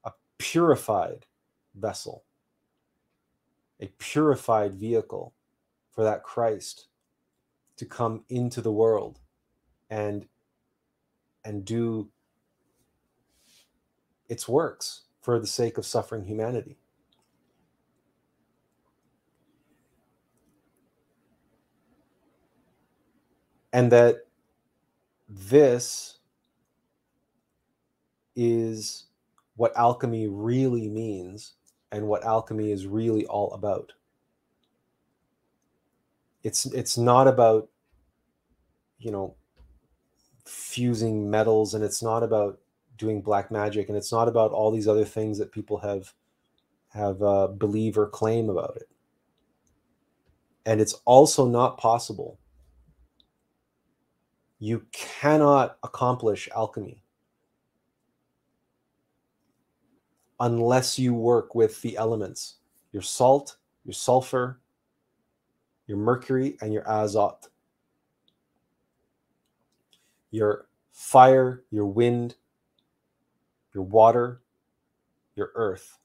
a purified vessel, a purified vehicle for that Christ to come into the world and and do its works for the sake of suffering humanity. And that this is what alchemy really means and what alchemy is really all about. It's it's not about you know fusing metals and it's not about doing black magic and it's not about all these other things that people have have uh, believe or claim about it. And it's also not possible. You cannot accomplish alchemy unless you work with the elements your salt, your sulfur, your mercury, and your azot. Your fire, your wind, your water, your earth.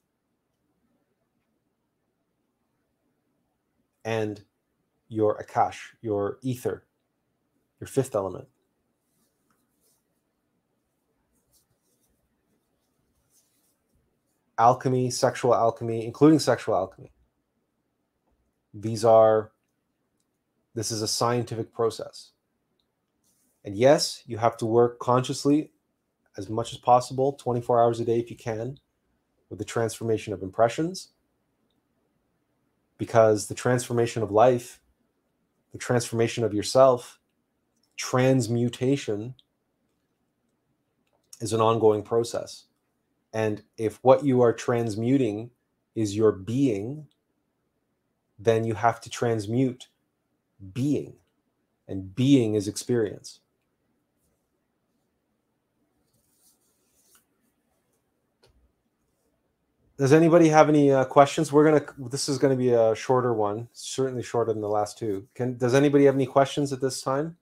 And your akash, your ether, your fifth element. alchemy, sexual alchemy, including sexual alchemy. These are, this is a scientific process. And yes, you have to work consciously as much as possible, 24 hours a day if you can, with the transformation of impressions. Because the transformation of life, the transformation of yourself, transmutation is an ongoing process. And if what you are transmuting is your being, then you have to transmute being. And being is experience. Does anybody have any uh, questions? We're gonna. This is to be a shorter one, certainly shorter than the last two. Can Does anybody have any questions at this time?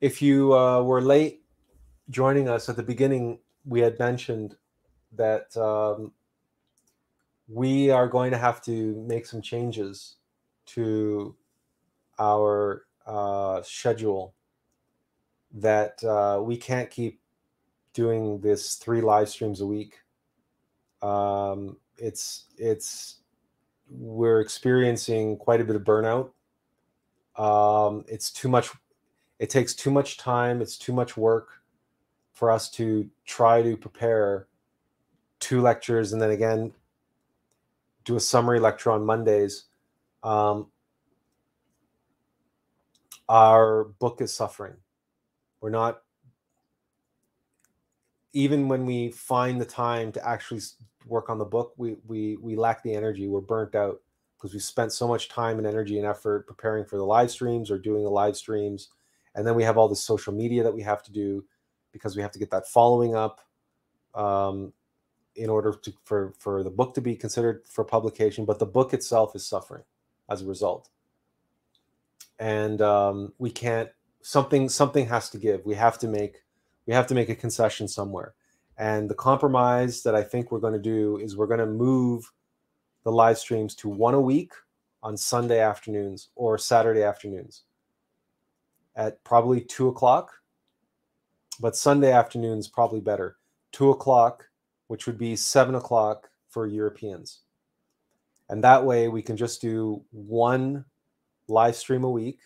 If you uh, were late joining us at the beginning, we had mentioned that um, we are going to have to make some changes to our uh, schedule that uh, we can't keep doing this three live streams a week. Um, it's it's we're experiencing quite a bit of burnout. Um, it's too much. It takes too much time. It's too much work for us to try to prepare two lectures and then again do a summary lecture on Mondays. Um, our book is suffering. We're not, even when we find the time to actually work on the book, we, we, we lack the energy. We're burnt out because we spent so much time and energy and effort preparing for the live streams or doing the live streams. And then we have all the social media that we have to do because we have to get that following up um, in order to for for the book to be considered for publication. But the book itself is suffering as a result, and um, we can't. Something something has to give. We have to make we have to make a concession somewhere. And the compromise that I think we're going to do is we're going to move the live streams to one a week on Sunday afternoons or Saturday afternoons at probably two o'clock but Sunday afternoons probably better. Two o'clock, which would be seven o'clock for Europeans. And that way we can just do one live stream a week.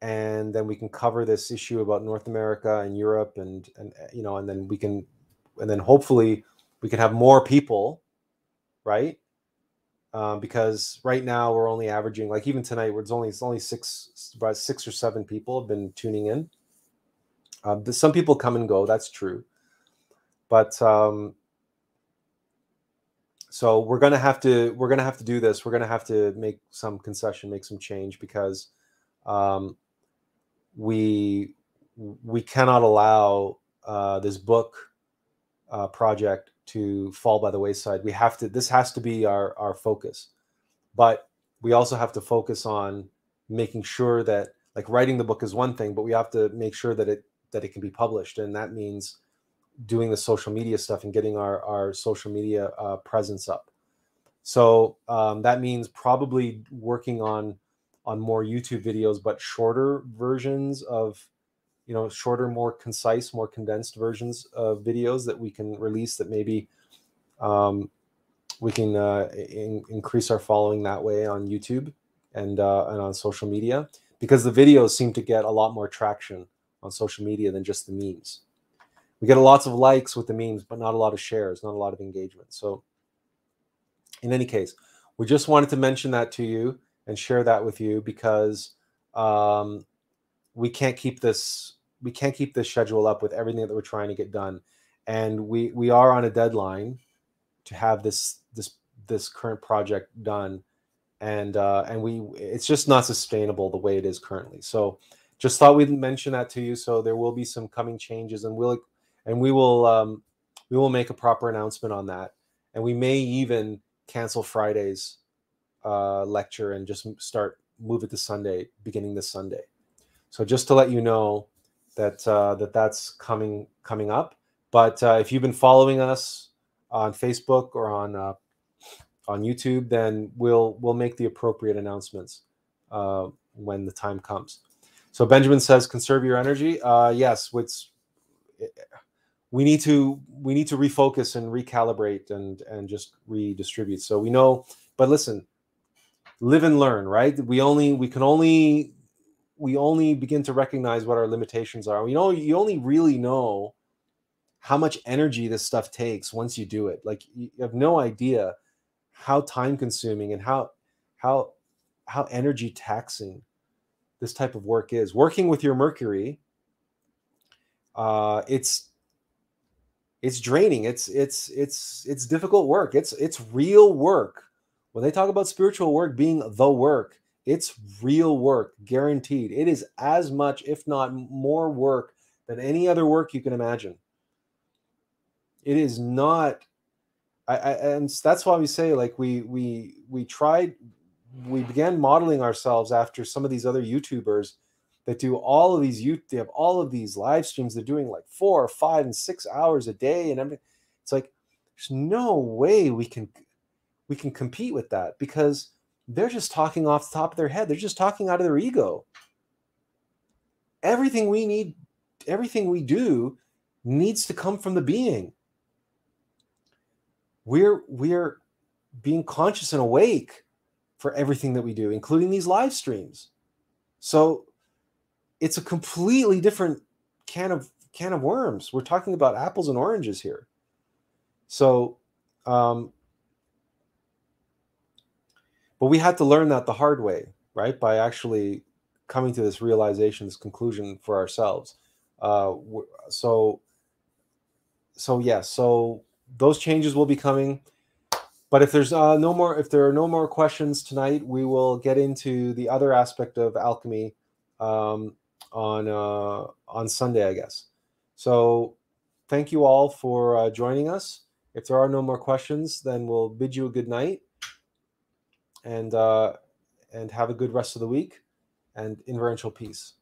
And then we can cover this issue about North America and Europe and and you know, and then we can and then hopefully we can have more people, right? Um, because right now we're only averaging like even tonight, it's only it's only six about six or seven people have been tuning in um, some people come and go. That's true, but um, so we're gonna have to we're gonna have to do this. We're gonna have to make some concession, make some change because um, we we cannot allow uh, this book uh, project to fall by the wayside. We have to. This has to be our our focus, but we also have to focus on making sure that like writing the book is one thing, but we have to make sure that it that it can be published, and that means doing the social media stuff and getting our our social media uh, presence up. So um, that means probably working on on more YouTube videos, but shorter versions of you know shorter, more concise, more condensed versions of videos that we can release that maybe um, we can uh, in, increase our following that way on YouTube and uh, and on social media because the videos seem to get a lot more traction on social media than just the memes. We get lots of likes with the memes, but not a lot of shares, not a lot of engagement. So, in any case, we just wanted to mention that to you and share that with you because um, we can't keep this we can't keep this schedule up with everything that we're trying to get done, and we we are on a deadline to have this this this current project done, and uh, and we it's just not sustainable the way it is currently. So just thought we'd mention that to you. So there will be some coming changes, and we'll and we will um, we will make a proper announcement on that, and we may even cancel Friday's uh, lecture and just start move it to Sunday, beginning this Sunday. So just to let you know that uh, that that's coming coming up. But uh, if you've been following us on Facebook or on uh, on YouTube, then we'll we'll make the appropriate announcements uh, when the time comes. So Benjamin says, conserve your energy. Uh, yes, what's we need to we need to refocus and recalibrate and and just redistribute. So we know, but listen, live and learn, right? We only we can only we only begin to recognize what our limitations are. You know, you only really know how much energy this stuff takes once you do it. Like you have no idea how time consuming and how how how energy taxing this type of work is. Working with your Mercury, uh, it's it's draining. It's it's it's it's difficult work. It's it's real work. When they talk about spiritual work being the work, it's real work, guaranteed. It is as much, if not more, work than any other work you can imagine. It is not. I, I and that's why we say like we we we tried we began modeling ourselves after some of these other YouTubers that do all of these you they have all of these live streams they're doing like four or five and six hours a day and everything it's like there's no way we can we can compete with that because they're just talking off the top of their head they're just talking out of their ego everything we need everything we do needs to come from the being we're we're being conscious and awake for everything that we do including these live streams so it's a completely different can of can of worms. We're talking about apples and oranges here. So, um, but we had to learn that the hard way, right? By actually coming to this realization, this conclusion for ourselves. Uh, so, so yes, yeah, so those changes will be coming. But if there's uh, no more, if there are no more questions tonight, we will get into the other aspect of alchemy. Um, on uh, on Sunday, I guess. So thank you all for uh, joining us. If there are no more questions, then we'll bid you a good night and uh, and have a good rest of the week and inverential peace.